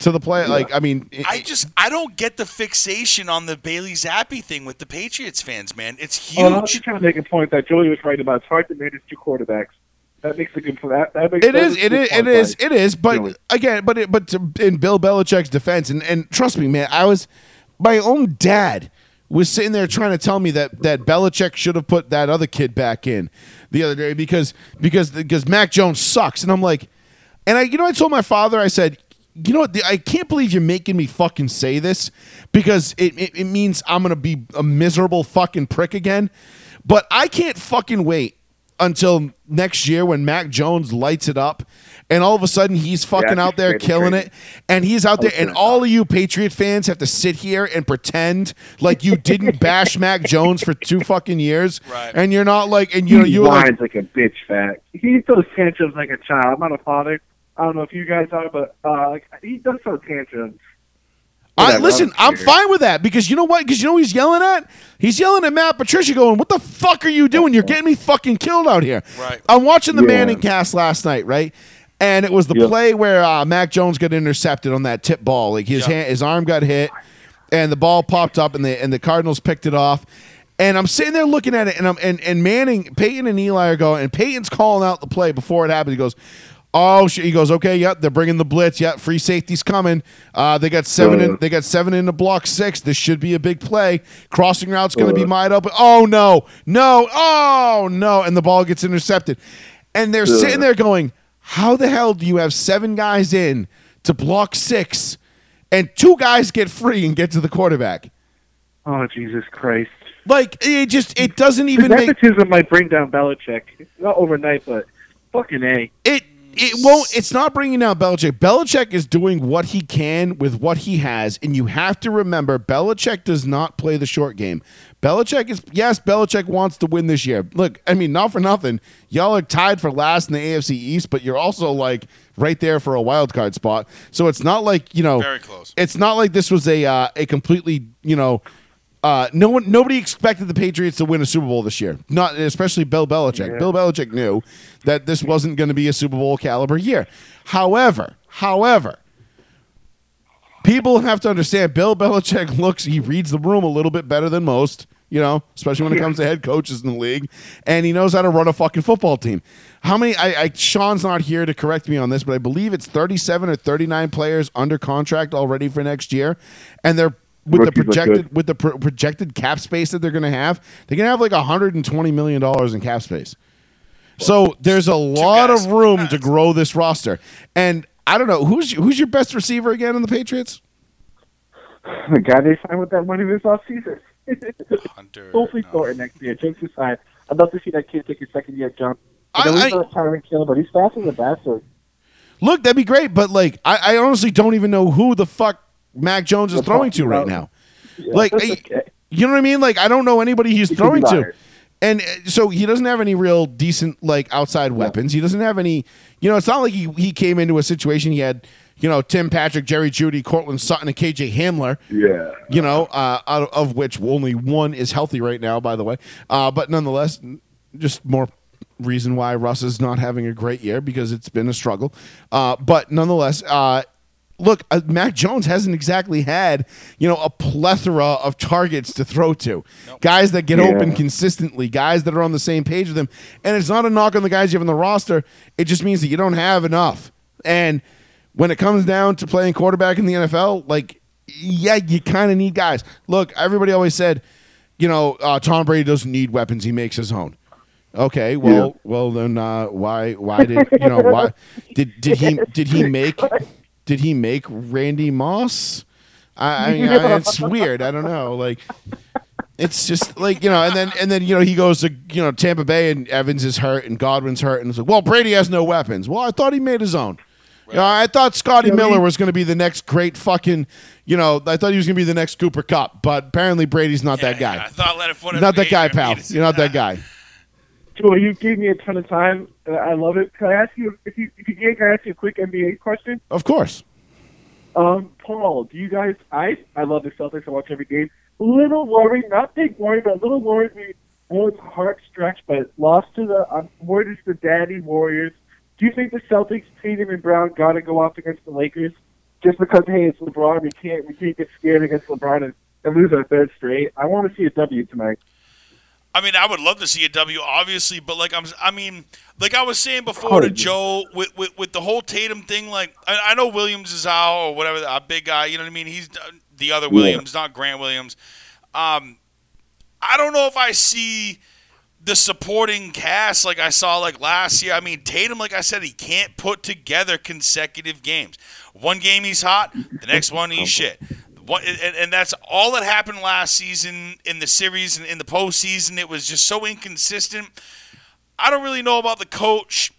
to the play. Like I mean, it- I just I don't get the fixation on the Bailey Zappe thing with the Patriots fans, man. It's Oh, I was huge. just trying to make a point that Joey was right about. It's hard to manage two quarterbacks. That makes a good. That, that makes It that is, a it is, it is, it is. But again, but it, but to, in Bill Belichick's defense, and and trust me, man, I was my own dad was sitting there trying to tell me that that Belichick should have put that other kid back in the other day because because because Mac Jones sucks, and I'm like, and I you know I told my father I said. You know what? I can't believe you're making me fucking say this because it, it, it means I'm gonna be a miserable fucking prick again. But I can't fucking wait until next year when Mac Jones lights it up and all of a sudden he's fucking Yeah, out there killing great. it and he's out there and all of you Patriot fans have to sit here and pretend like you didn't bash Mac Jones for two fucking years Right. and you're not like and you know you're like like a bitch. Fact. He throws tantrums like a child. I'm not a father. I don't know if you guys are, but uh, like he does throw tantrums. I, listen, I I'm don't fine with that because you know what? Because you know who he's yelling at? He's yelling at Matt Patricia, going, "What the fuck are you doing? You're getting me fucking killed out here." Right. I'm watching the Yeah. Manning cast last night, right? And it was the Yep. play where uh, Mac Jones got intercepted on that tip ball. Like his Yep. hand, his arm got hit, and the ball popped up, and the and the Cardinals picked it off. And I'm sitting there looking at it, and I'm and, and Manning, Peyton, and Eli are going, and Peyton's calling out the play before it happens. He goes, "Oh shit!" He goes, "Okay, yep, they're bringing the blitz. Yep, free safety's coming. Uh, they got seven in. Uh. They got seven in the block six. This should be a big play. Crossing route's going to be Uh. wide open. Oh no, no, oh no!" And the ball gets intercepted. And they're sitting there going, "How the hell do you have seven guys in to block six, and two guys get free and get to the quarterback?" Oh Jesus Christ! Like it just it doesn't His even make nepotism might bring down Belichick. Not overnight, but fucking a. it it won't it's not bringing down Belichick. Belichick is doing what he can with what he has, and you have to remember Belichick does not play the short game. Belichick is yes, Belichick wants to win this year. Look, I mean, not for nothing. Y'all are tied for last in the AFC East, but you're also like right there for a wild card spot. So it's not like, you know Very close. It's not like this was a uh, a completely, you know, uh, no one, nobody expected the Patriots to win a Super Bowl this year. Not especially Bill Belichick. Bill Belichick knew that this wasn't going to be a Super Bowl caliber year. However, however, people have to understand Bill Belichick looks, he reads the room a little bit better than most, you know, especially when it comes to head coaches in the league, and he knows how to run a fucking football team. How many? I, I Sean's not here to correct me on this, but I believe it's 37 or 39 players under contract already for next year, and they're with the projected with the pro- projected cap space that they're going to have, they're going to have like 120 million dollars in cap space. So there's a lot guys. of room to grow this roster, and I don't know who's who's your best receiver again in the Patriots. The guy they signed with that money this offseason. Hunter. Hopefully no. Thornton next year. Jokes aside, I'd love to see that kid take his second year jump. I- I, know I- he's not Tyreek Hill, but he's fast as a bastard. Look, that'd be great, but like, I, I honestly don't even know who the fuck Mac Jones is We're throwing to right now. Yeah, Like, okay. You know what I mean? Like, I don't know anybody he's He throwing to. And uh, so he doesn't have any real decent like outside weapons. He doesn't have any. You know, it's not like he, he came into a situation he had. You know, Tim Patrick, Jerry Jeudy, Courtland Sutton, and KJ Hamler. Yeah. You know, uh, out of which only one is healthy right now, by the way. Uh, but nonetheless, just more reason why Russ is not having a great year because it's been a struggle. Uh, but nonetheless, uh, look, uh, Mac Jones hasn't exactly had you know a plethora of targets to throw to, guys that get Yeah. open consistently, guys that are on the same page with him. And it's not a knock on the guys you have on the roster. It just means that you don't have enough. And when it comes down to playing quarterback in the NFL, like yeah, you kind of need guys. Look, everybody always said, you know, uh, Tom Brady doesn't need weapons; he makes his own. Okay, well, well then uh, why why did you know why did did he did he make did he make Randy Moss? I, I mean, I, it's weird. I don't know. Like, it's just like you know, and then and then you know he goes to you know Tampa Bay and Evans is hurt and Godwin's hurt and it's like, well, Brady has no weapons. Well, I thought he made his own. You know, I thought Scotty Miller was going to be the next great fucking, you know, I thought he was going to be the next Cooper Kupp, but apparently Brady's not that guy. I thought Leonard Fournette Not that guy, pal. You're not that guy. Joel, you gave me a ton of time. and I love it. Can I ask you if you if you can, can I ask you a quick NBA question? Of course. Um, Paul, do you guys? I I love the Celtics. I watch every game. A little worried, not big worried, but a little worried. We I know it's a hard stretch, but lost to the. I'm worried it's the Daddy Warriors. Do you think the Celtics, Tatum and Brown, got to go off against the Lakers just because hey, it's LeBron? We can't we can't get scared against LeBron and, and lose our third straight. I want to see a W tonight. I mean, I would love to see a W, obviously, but like I'm, I mean, like I was saying before to Joe with, with with the whole Tatum thing. Like I, I know Williams is out or whatever, a big guy. You know what I mean? He's the other Williams, not Grant Williams. Um, I don't know if I see the supporting cast like I saw like last year. I mean, Tatum, like I said, he can't put together consecutive games. One game he's hot, the next one he's shit. What, and, and that's all that happened last season in the series and in the postseason. It was just so inconsistent. I don't really know about the coach.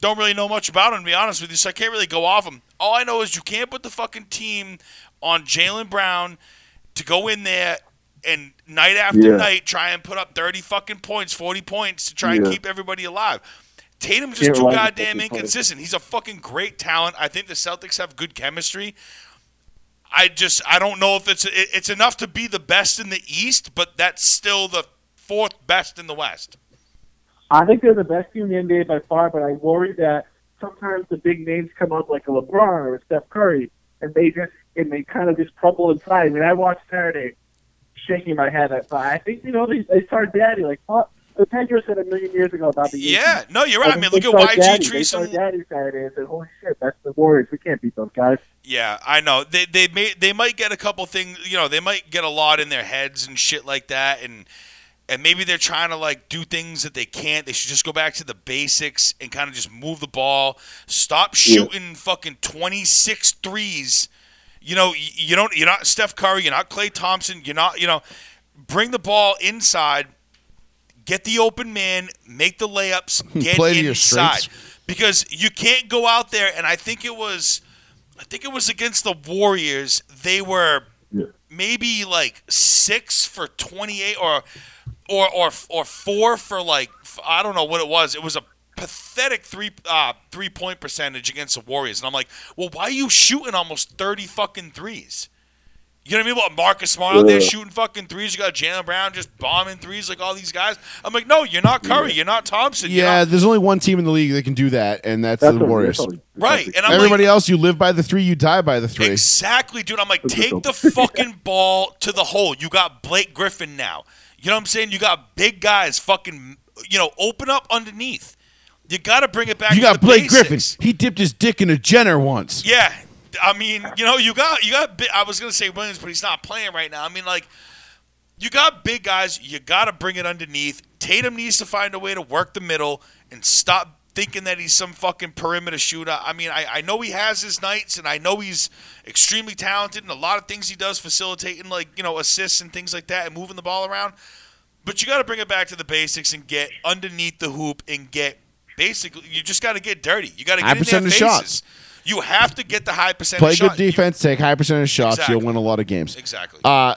Don't really know much about him, to be honest with you, so I can't really go off him. All I know is you can't put the fucking team on Jaylen Brown to go in there and night after Yeah. night try and put up 30 fucking points, 40 points to try and keep everybody alive. Tatum's just too goddamn 50 points. inconsistent. He's a fucking great talent. I think the Celtics have good chemistry. I just I don't know if it's it's enough to be the best in the East, but that's still the fourth best in the West. I think they're the best team in the NBA by far, but I worry that sometimes the big names come up like a LeBron or a Steph Curry, and they just and they kind of just crumble inside. I mean, I watched Saturday, shaking my head. But I think you know they, they start daddy like the Pedro said a million years ago about the Yeah, no, you're right. I mean, look at YG daddy. They Trees. start daddy Saturday and said, "Holy shit, that's the Warriors. We can't beat those guys." Yeah, I know. They they may they might get a couple things. You know, they might get a lot in their heads and shit like that, and and maybe they're trying to like do things that they can't. They should just go back to the basics and kind of just move the ball. Stop shooting fucking 26 threes. You know, you don't. You're not Steph Curry. You're not Klay Thompson. You're not. You know, bring the ball inside. Get the open man. Make the layups. Get Play to your inside. strengths. Because you can't go out there. And I think it was. I think it was against the Warriors. They were maybe like six for twenty-eight, or or or or four for like I don't know what it was. It was a pathetic three uh, three point percentage against the Warriors, and I'm like, well, why are you shooting almost thirty fucking threes? You know what I mean? What Marcus Smart out there shooting fucking threes? You got Jaylen Brown just bombing threes like all these guys. I'm like, no, you're not Curry. You're not Thompson. you're Yeah, not- there's only one team in the league that can do that, and that's, That's the Warriors. that's right. And I'm Everybody like, else, you live by the three, you die by the three. Exactly, dude. I'm like, take the fucking ball to the hole. You got Blake Griffin now. You know what I'm saying? You got big guys fucking, you know, open up underneath. You got to bring it back You to got the Blake Griffin. He dipped his dick in a Jenner once. Yeah. I mean, you know, you got, you got, I was going to say Williams, but he's not playing right now. I mean, like, you got big guys. You got to bring it underneath. Tatum needs to find a way to work the middle and stop thinking that he's some fucking perimeter shooter. I mean, I, I know he has his nights, and I know he's extremely talented, and a lot of things he does facilitating, like you know, assists and things like that, and moving the ball around. But you got to bring it back to the basics and get underneath the hoop and get basically. You just got to get dirty. You got to get in their faces. shots. You have to get the high percentage Play shot. good defense, take high percentage shots, Exactly. you'll win a lot of games. Exactly. Uh,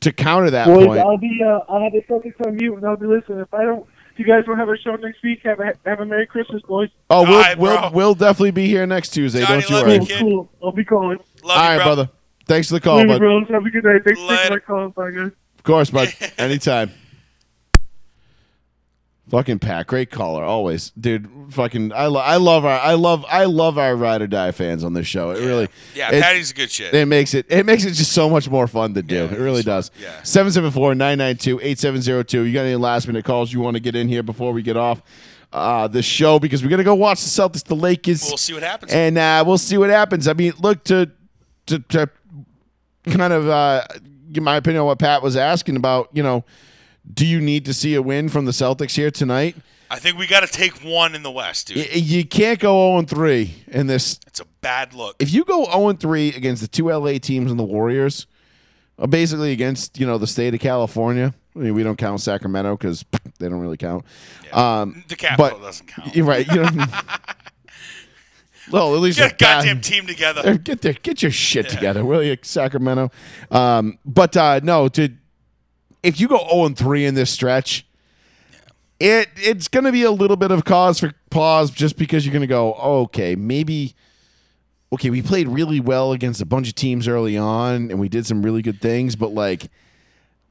to counter that Boys, point, I'll be uh, I'll have the Celtics on mute and I'll be listening. If I don't, if you guys don't have a show next week, have a have a Merry Christmas, boys. oh, we'll, Alright, we'll we'll definitely be here next Tuesday. Johnny, don't you love worry. you, Cool, kid. cool. I'll be calling. Love All you, right, bro. brother. Thanks for the call, Later, bud. bros. Have a good night. Thanks for Later. taking my call. Bye, guys. Of course, bud. Anytime. Fucking Pat, great caller, always, dude. Fucking, I, lo- I love our, I love, I love our ride or die fans on this show. It really, Yeah, it, Patty's a good shit. it makes it, it makes it just so much more fun to do. Yeah, it really does. Yeah. 774-992-8702. You got any last minute calls you want to get in here before we get off uh, the show because we're gonna go watch the Celtics, the Lakers. We'll see what happens. and uh, we'll see what happens. I mean, look to to, to kind of uh, give my opinion on what Pat was asking about. You know, do you need to see a win from the Celtics here tonight? I think we got to take one in the West, dude. Y- You can't go 0 3 in this. it's a bad look. If you go 0 3 against the two LA teams and the Warriors, uh, basically against you know the state of California. I mean, we don't count Sacramento because they don't really count. Um, the capital but doesn't count. you're right. You know, well, at least Get a it's bad- goddamn team together. Get there, get your shit together, will you, Sacramento? Um, but uh, no, to if you go zero and three in this stretch, it it's going to be a little bit of cause for pause, just because you're going to go, okay, maybe. Okay, we played really well against a bunch of teams early on, and we did some really good things, but like,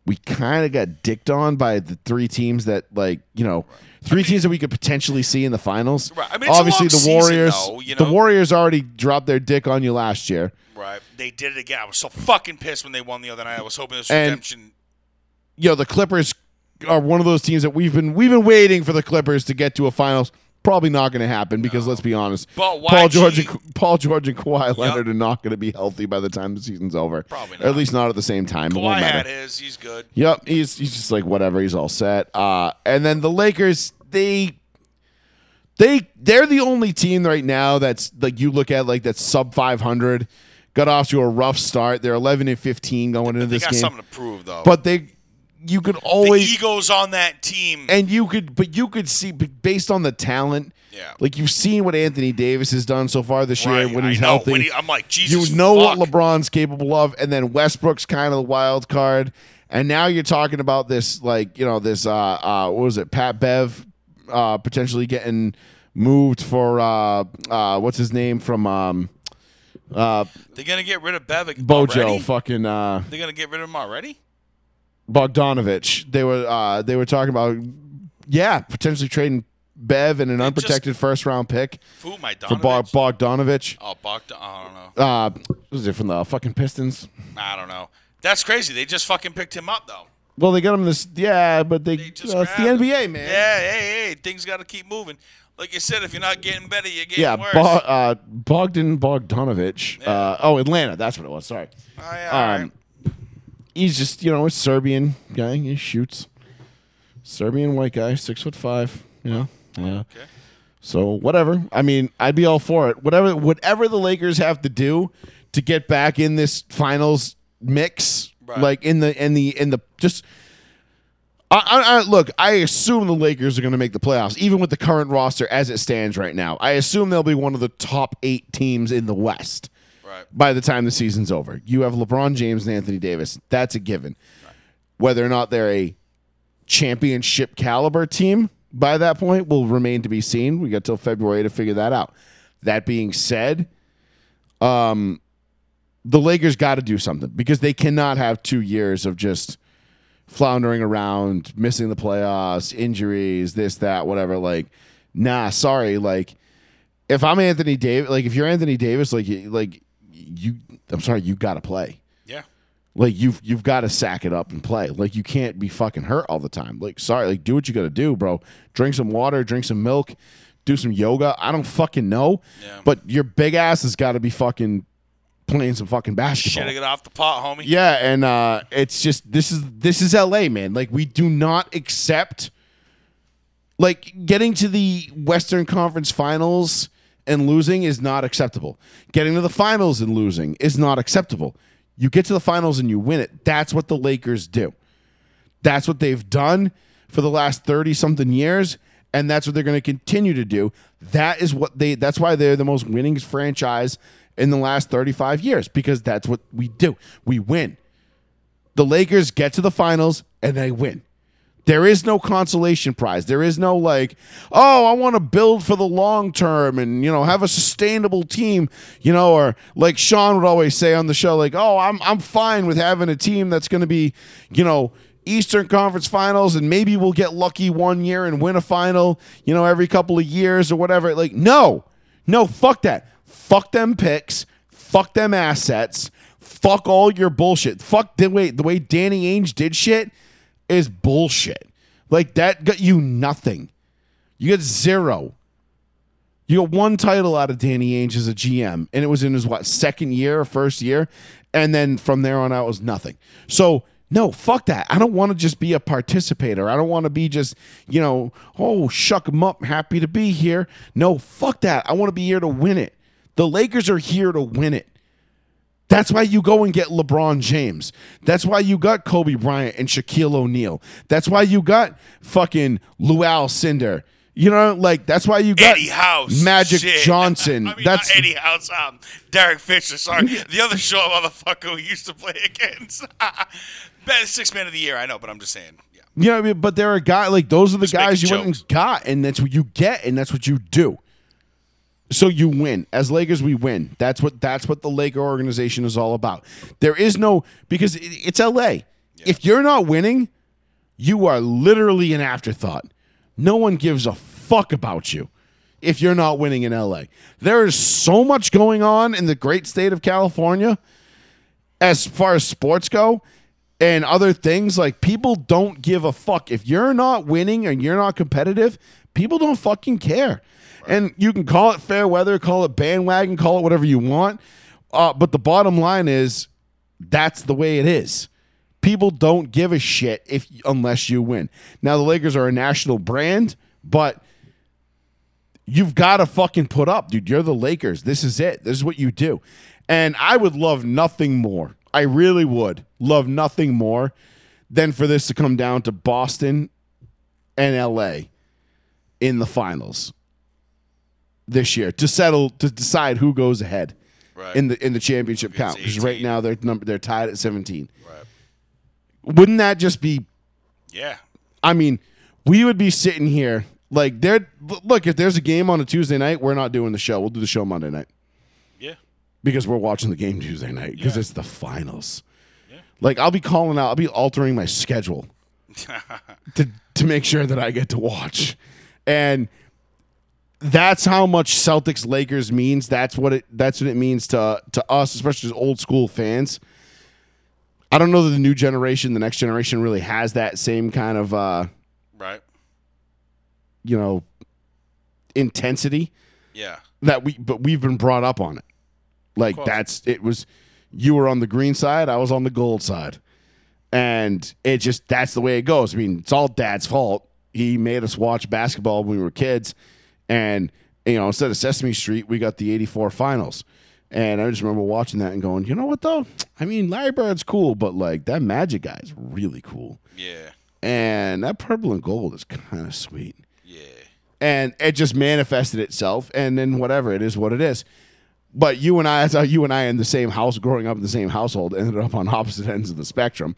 we kind of got dicked on by the three teams that, like, you know, three teams that we could potentially see in the finals. Right. I mean, Obviously, the season, Warriors, though, you the? Warriors already dropped their dick on you last year. Right. They did it again. I was so fucking pissed when they won the other night. I was hoping this And- redemption. You know the Clippers are one of those teams that we've been we've been waiting for the Clippers to get to a finals. Probably not going to happen because let's be honest, But Paul George and Paul George and Kawhi Leonard are not going to be healthy by the time the season's over. Probably Or at least not at the same time. Kawhi had his. He's good. Yep, he's he's just like whatever. He's all set. Uh, and then the Lakers, they they they're the only team right now that's like you look at like that's sub five hundred. Got off to a rough start. They're eleven and fifteen going into They this got game, something to prove, though. but they you could the always egos on that team. and you could but you could see based on the talent Yeah. like you've seen what anthony davis has done so far this year Right, when I he's healthy When he- I'm like, Jesus you know fuck. what lebron's capable of and then westbrook's kind of the wild card and now you're talking about this like you know this uh uh what was it pat bev uh potentially getting moved for uh uh what's his name from um uh They're gonna get rid of Bevic. bojo already? fucking uh They're gonna get rid of him already. Bogdanovich. They were uh, they were talking about yeah, potentially trading Bev and an just- unprotected first round pick Who? My for Bog- Bogdanovich. Oh, Bogdan. I don't know. Uh, what was it from the fucking Pistons? I don't know. That's crazy. They just fucking picked him up though. Well, they got him this yeah, but they, They just uh, it's the grabbed him. NBA man. Yeah, hey, hey, things got to keep moving. Like you said, if you're not getting better, you're getting Yeah, worse. Bo- uh, Bogdan Bogdanovich. Uh, oh, Atlanta. That's what it was. Sorry. Oh, yeah, all right. Um, he's just you know a Serbian guy. He shoots. Serbian white guy, six foot five. You know. Oh, yeah. Okay. So whatever. I mean, I'd be all for it. Whatever. Whatever the Lakers have to do to get back in this finals mix, Right. like in the in the in the just. I, I, I, look, I assume the Lakers are going to make the playoffs, even with the current roster as it stands right now. I assume they'll be one of the top eight teams in the West Right. by the time the season's over. You have LeBron James and Anthony Davis. That's a given. Whether or not they're a championship caliber team by that point will remain to be seen. We got till February to figure that out. That being said, um, the Lakers got to do something because they cannot have two years of just floundering around, missing the playoffs, injuries, this, that, whatever. Like, nah, sorry. Like, if I'm Anthony Davis, like if you're Anthony Davis, like, like you, I'm sorry, you got to play. Yeah. Like you've you've got to sack it up and play. Like you can't be fucking hurt all the time. Like sorry, like do what you got to do, bro. Drink some water, drink some milk, do some yoga. I don't fucking know. Yeah. But your big ass has got to be fucking playing some fucking basketball. Shit, get off the pot, homie. Yeah, and uh, it's just this is this is LA, man. Like we do not accept Like getting to the Western Conference Finals and losing is not acceptable. Getting to the finals and losing is not acceptable. You get to the finals and you win it. That's what the Lakers do. That's what they've done for the last 30 something years and that's what they're going to continue to do. That is what they that's why they're the most winning franchise in the last 35 years because that's what we do. We win. The Lakers get to the finals and they win. There is no consolation prize. There is no like, oh, I want to build for the long term and you know have a sustainable team, you know, or like Sean would always say on the show, like, oh, I'm I'm fine with having a team that's going to be, you know, Eastern Conference Finals and maybe we'll get lucky one year and win a final, you know, every couple of years or whatever. Like, no, no, fuck that. Fuck them picks. Fuck them assets. Fuck all your bullshit. Fuck the way the way Danny Ainge did shit is bullshit. Like that got you nothing. You get zero. You got one title out of Danny Ainge as a GM, and it was in his what second year first year, and then from there on out was nothing. So no, fuck that. I don't want to just be a participator. I don't want to be just, you know, oh, shuck 'em up, happy to be here. No, fuck that. I want to be here to win it. The Lakers are here to win it. That's why you go and get LeBron James. That's why you got Kobe Bryant and Shaquille O'Neal. That's why you got fucking Lew Alcindor. You know, like that's why you got Eddie House, Magic Shit. Johnson. I mean, that's not Eddie House. Um, Derek Fisher. Sorry, the other short motherfucker we used to play against. Best six man of the year. I know, but I'm just saying. Yeah. You know, what I mean? but there are guys like those are the Just guys you making went and got, and that's what you get, and that's what you do. So you win. As Lakers, we win. That's what that's what the Laker organization is all about. There is no because it's LA. If you're not winning, you are literally an afterthought. No one gives a fuck about you if you're not winning in LA. There is so much going on in the great state of California as far as sports go and other things like people don't give a fuck if you're not winning and you're not competitive people don't fucking care and you can call it fair weather call it bandwagon call it whatever you want uh, but the bottom line is that's the way it is people don't give a shit if unless you win now the lakers are a national brand but you've got to fucking put up, dude. You're the Lakers. This is it. This is what you do. And I would love nothing more. I really would love nothing more than for this to come down to Boston and LA in the finals this year to settle to decide who goes ahead Right. in the in the championship count. Because right now they're number they're tied at 17. Right. Wouldn't that just be Yeah. I mean, we would be sitting here like there. Look, if there's a game on a Tuesday night, we're not doing the show. We'll do the show Monday night Yeah. because we're watching the game Tuesday night because it's the finals. Yeah. Like I'll be calling out. I'll be altering my schedule to to make sure that I get to watch, and that's how much Celtics Lakers means. That's what it. That's what it means to to us, especially as old school fans. I don't know that the new generation, the next generation, really has that same kind of. uh Right. you know intensity Yeah. that we but we've been brought up on it like that's it was you were on the green side i was on the gold side and it just that's the way it goes i mean it's all dad's fault he made us watch basketball when we were kids and you know instead of sesame street we got the 84 finals and i just remember watching that and going you know what though i mean larry bird's cool but like that magic guy is really cool Yeah. and that purple and gold is kind of sweet Yeah. and it just manifested itself and then whatever it is what it is but you and i that's how you and i in the same house growing up in the same household ended up on opposite ends of the spectrum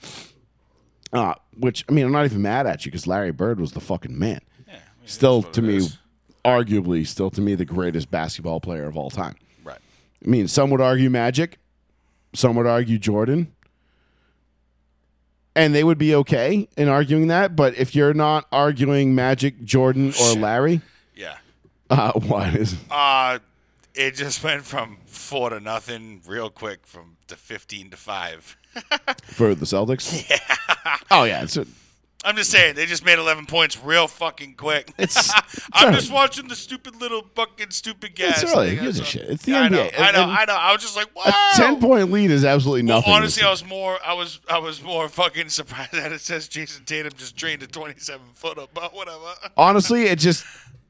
uh, which i mean i'm not even mad at you because larry bird was the fucking man Yeah. still to me is. Arguably still to me the greatest basketball player of all time Right. i mean some would argue magic some would argue jordan and they would be okay in arguing that but if you're not arguing magic jordan or larry Yeah. uh, what is Uh it just went from four to nothing real quick from to fifteen to five. for the Celtics? Yeah. Oh yeah, it's a, I'm just saying they just made 11 points real fucking quick. It's- I'm early. just watching the stupid little fucking stupid gas. It's early. Who gives a shit? It's the Yeah, I know, NBA. I know. And- I know. I was just like, wow. A ten point lead is absolutely Well, nothing. honestly, I was more. I was. I was more fucking surprised that it says Jayson Tatum just drained a 27 footer, but whatever. honestly, it just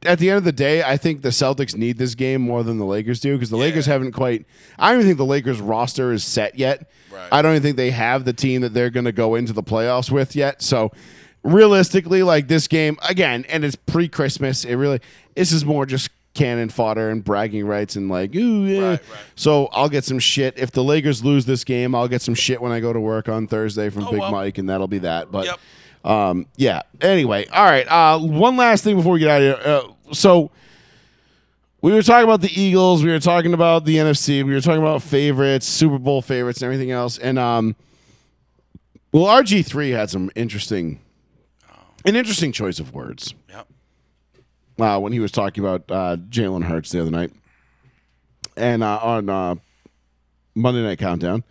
at the end of the day, I think the Celtics need this game more than the Lakers do because the Lakers haven't quite. I don't even think the Lakers roster is set yet. Right. I don't even think they have the team that they're going to go into the playoffs with yet. So realistically, like this game again, and it's pre-Christmas. It really this is more just cannon fodder and bragging rights and like ooh yeah. Right, right. So I'll get some shit if the Lakers lose this game. I'll get some shit when I go to work on Thursday from Oh, Big well. Mike, and that'll be that. But. Yep. Um, yeah. Anyway, all right. Uh, one last thing before we get out of here. Uh, so we were talking about the Eagles. We were talking about the NFC. We were talking about favorites, Super Bowl favorites, and everything else. And um, well, RG three had some interesting, an interesting choice of words Yep. uh, when he was talking about uh, Jalen Hurts the other night, and uh, on uh, Monday Night Countdown.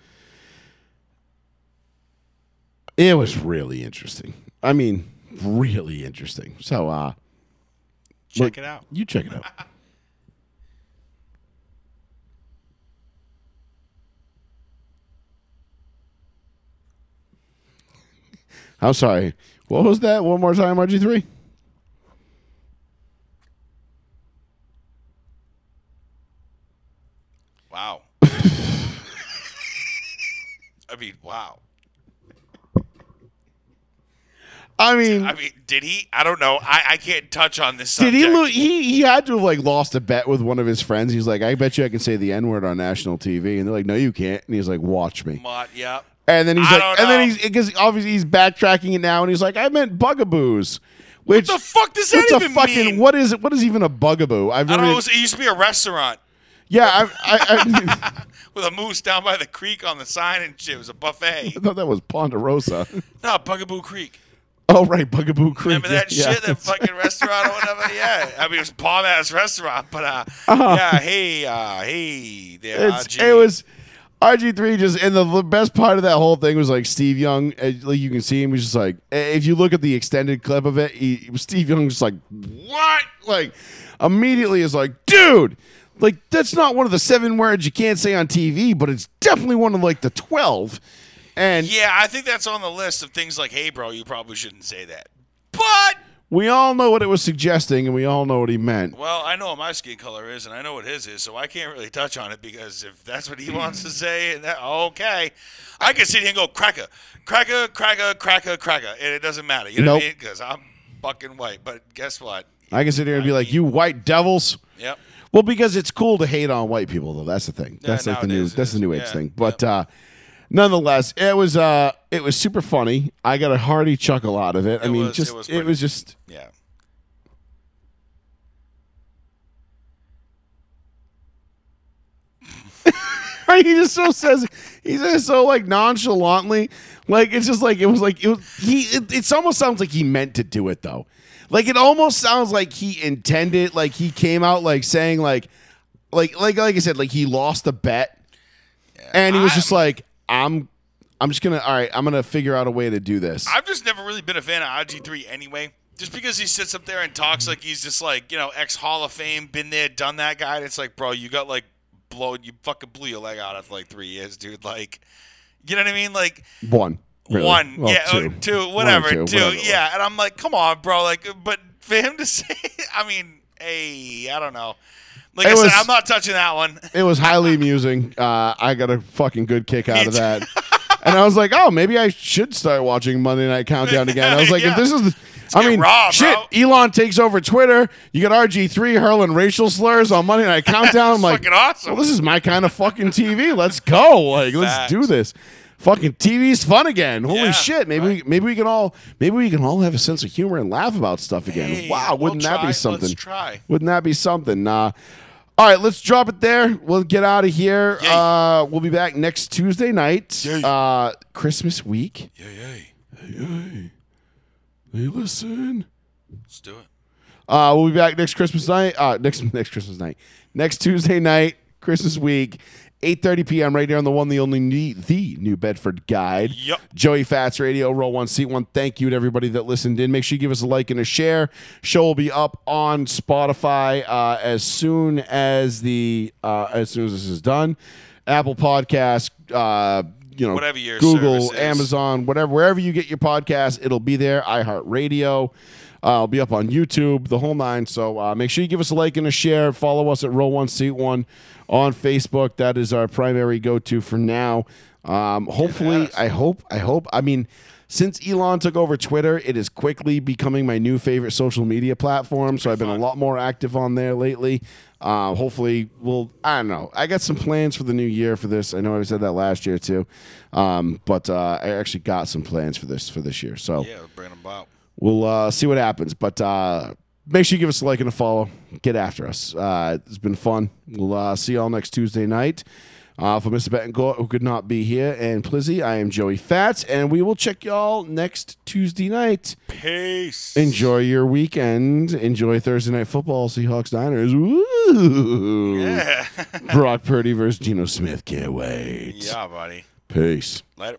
It was really interesting. I mean, really interesting. So, uh, Check look- it out. You check it out. I'm sorry. What was that? One more time, RG3? Wow. I mean, wow. I mean, I mean, did he? I don't know. I, I can't touch on this did he, lo- he he had to have like lost a bet with one of his friends. He's like, I bet you I can say the N word on national TV, and they're like, No, you can't. And he's like, Watch me. Mott, yep. And then he's I like, and then he's because obviously he's backtracking it now, and he's like, I meant bugaboos. Which the fuck does that even fucking mean? what is it? What is even a bugaboo? I've I don't know. It, used to be a restaurant yeah, I, I, I, with a moose down by the creek on the sign and shit. It was a buffet. I thought that was Ponderosa. no, Bugaboo Creek. oh right, Bugaboo Creek. Remember that yeah, shit? yeah. That fucking restaurant or whatever? Yeah. I mean, it was a bomb ass restaurant, but uh, Uh-huh. yeah. Hey, uh, hey, there, it was RG three just and the, best part of that whole thing was like Steve Young. uh, Like you can see him, he's just like eh, if you look at the extended clip of it, he, Steve Young just like what? Like immediately is like, dude, like that's not one of the seven words you can't say on TV, but it's definitely one of like the twelve. And Yeah, I think that's on the list of things like, hey, bro, you probably shouldn't say that. But we all know what it was suggesting, and we all know what he meant. Well, I know what my skin color is, and I know what his is, so I can't really touch on it because if that's what he wants to say, that, okay, I can sit here and go cracker, cracker, cracker, cracker, cracker, and it doesn't matter. You know what I mean? Because I'm fucking white. But guess what? I can sit here and be like, "You white devils." Yep. Well, because it's cool to hate on white people, though. That's the thing. Yeah, That's like the new. That's the new age Yeah, thing. But uh, nonetheless, it was uh, it was super funny. I got a hearty chuckle out of it. I It mean, was- it just was it was just Yeah. he just so says he says so like nonchalantly, like it's just like it was like it was, he. It, it almost sounds like he meant to do it though. Like it almost sounds like he intended. Like he came out like saying like, like like like I said, like he lost the bet, and he was I- just like, I'm. I'm just gonna all right. I'm gonna figure out a way to do this. I've just never really been a fan of RG3 anyway. Just because he sits up there and talks like he's just like, you know, ex Hall of Fame, been there, done that guy. And it's like, bro, you got like blown, you fucking blew your leg out after like three years, dude. Like, you know what I mean? Like, One, really. one, Well, yeah, two, uh, two, whatever, two, whatever yeah. And I'm like, come on, bro. Like, but for him to say, I mean, hey, I don't know. Like It I was- said, I'm not touching that one. It was highly amusing. Uh, I got a fucking good kick out of that. And I was like, oh, maybe I should start watching Monday Night Countdown again. I was like, Yeah. if this is, the, I mean, raw, shit. bro. Elon takes over Twitter. You got RG3 hurling racial slurs on Monday Night Countdown. I'm like, fucking awesome. Well, this is my kind of fucking TV. Let's go. Like, let's do this. Fucking TV's fun again. Holy Yeah, shit! Maybe we, maybe we can all maybe we can all have a sense of humor and laugh about stuff again. Hey, wow, we'll wouldn't that try. be something? Let's try. Wouldn't that be something? Uh, all right, let's drop it there. We'll get out of here. Yay. Uh, we'll be back next Tuesday night, uh, Christmas week. Yay, yay. Hey, listen. Let's do it. Uh, we'll be back next Christmas night. Uh, next next Christmas night. Next Tuesday night. Christmas week. 8.30 p.m. right here on the one, the only, the, the New Bedford Guide. Yup. Joey Fats Radio, row one, seat one. Thank you to everybody that listened in. Make sure you give us a like and a share. Show will be up on Spotify uh, as soon as the uh, as soon as this is done. Apple Podcast, uh, you know, Whatever your Google. Amazon, whatever, wherever you get your podcast, it'll be there. iHeartRadio. Uh, it'll be up on YouTube, the whole nine. So uh, make sure you give us a like and a share. Follow us at Row One Seat One on Facebook. That is our primary go-to for now. Um, hopefully, I hope, I hope. I mean, since Elon took over Twitter, it is quickly becoming my new favorite social media platform. So I've been a lot more active on there lately. Uh, hopefully, we'll. I don't know. I got some plans for the new year for this. I know I said that last year too, um, but uh, I actually got some plans for this for this year. So Yeah, bring them out. We'll uh, see what happens. But uh, make sure you give us a like and a follow. Get after us. Uh, it's been fun. We'll uh, see y'all next Tuesday night. Uh, for Mr. Betancourt, who could not be here, and Plizzy, I am Joey Fats, and we will check y'all next Tuesday night. Peace. Enjoy your weekend. Enjoy Thursday night football, Seahawks Niners. Woo! Yeah. Brock Purdy versus Geno Smith. Can't wait. yeah, buddy. Peace. Later.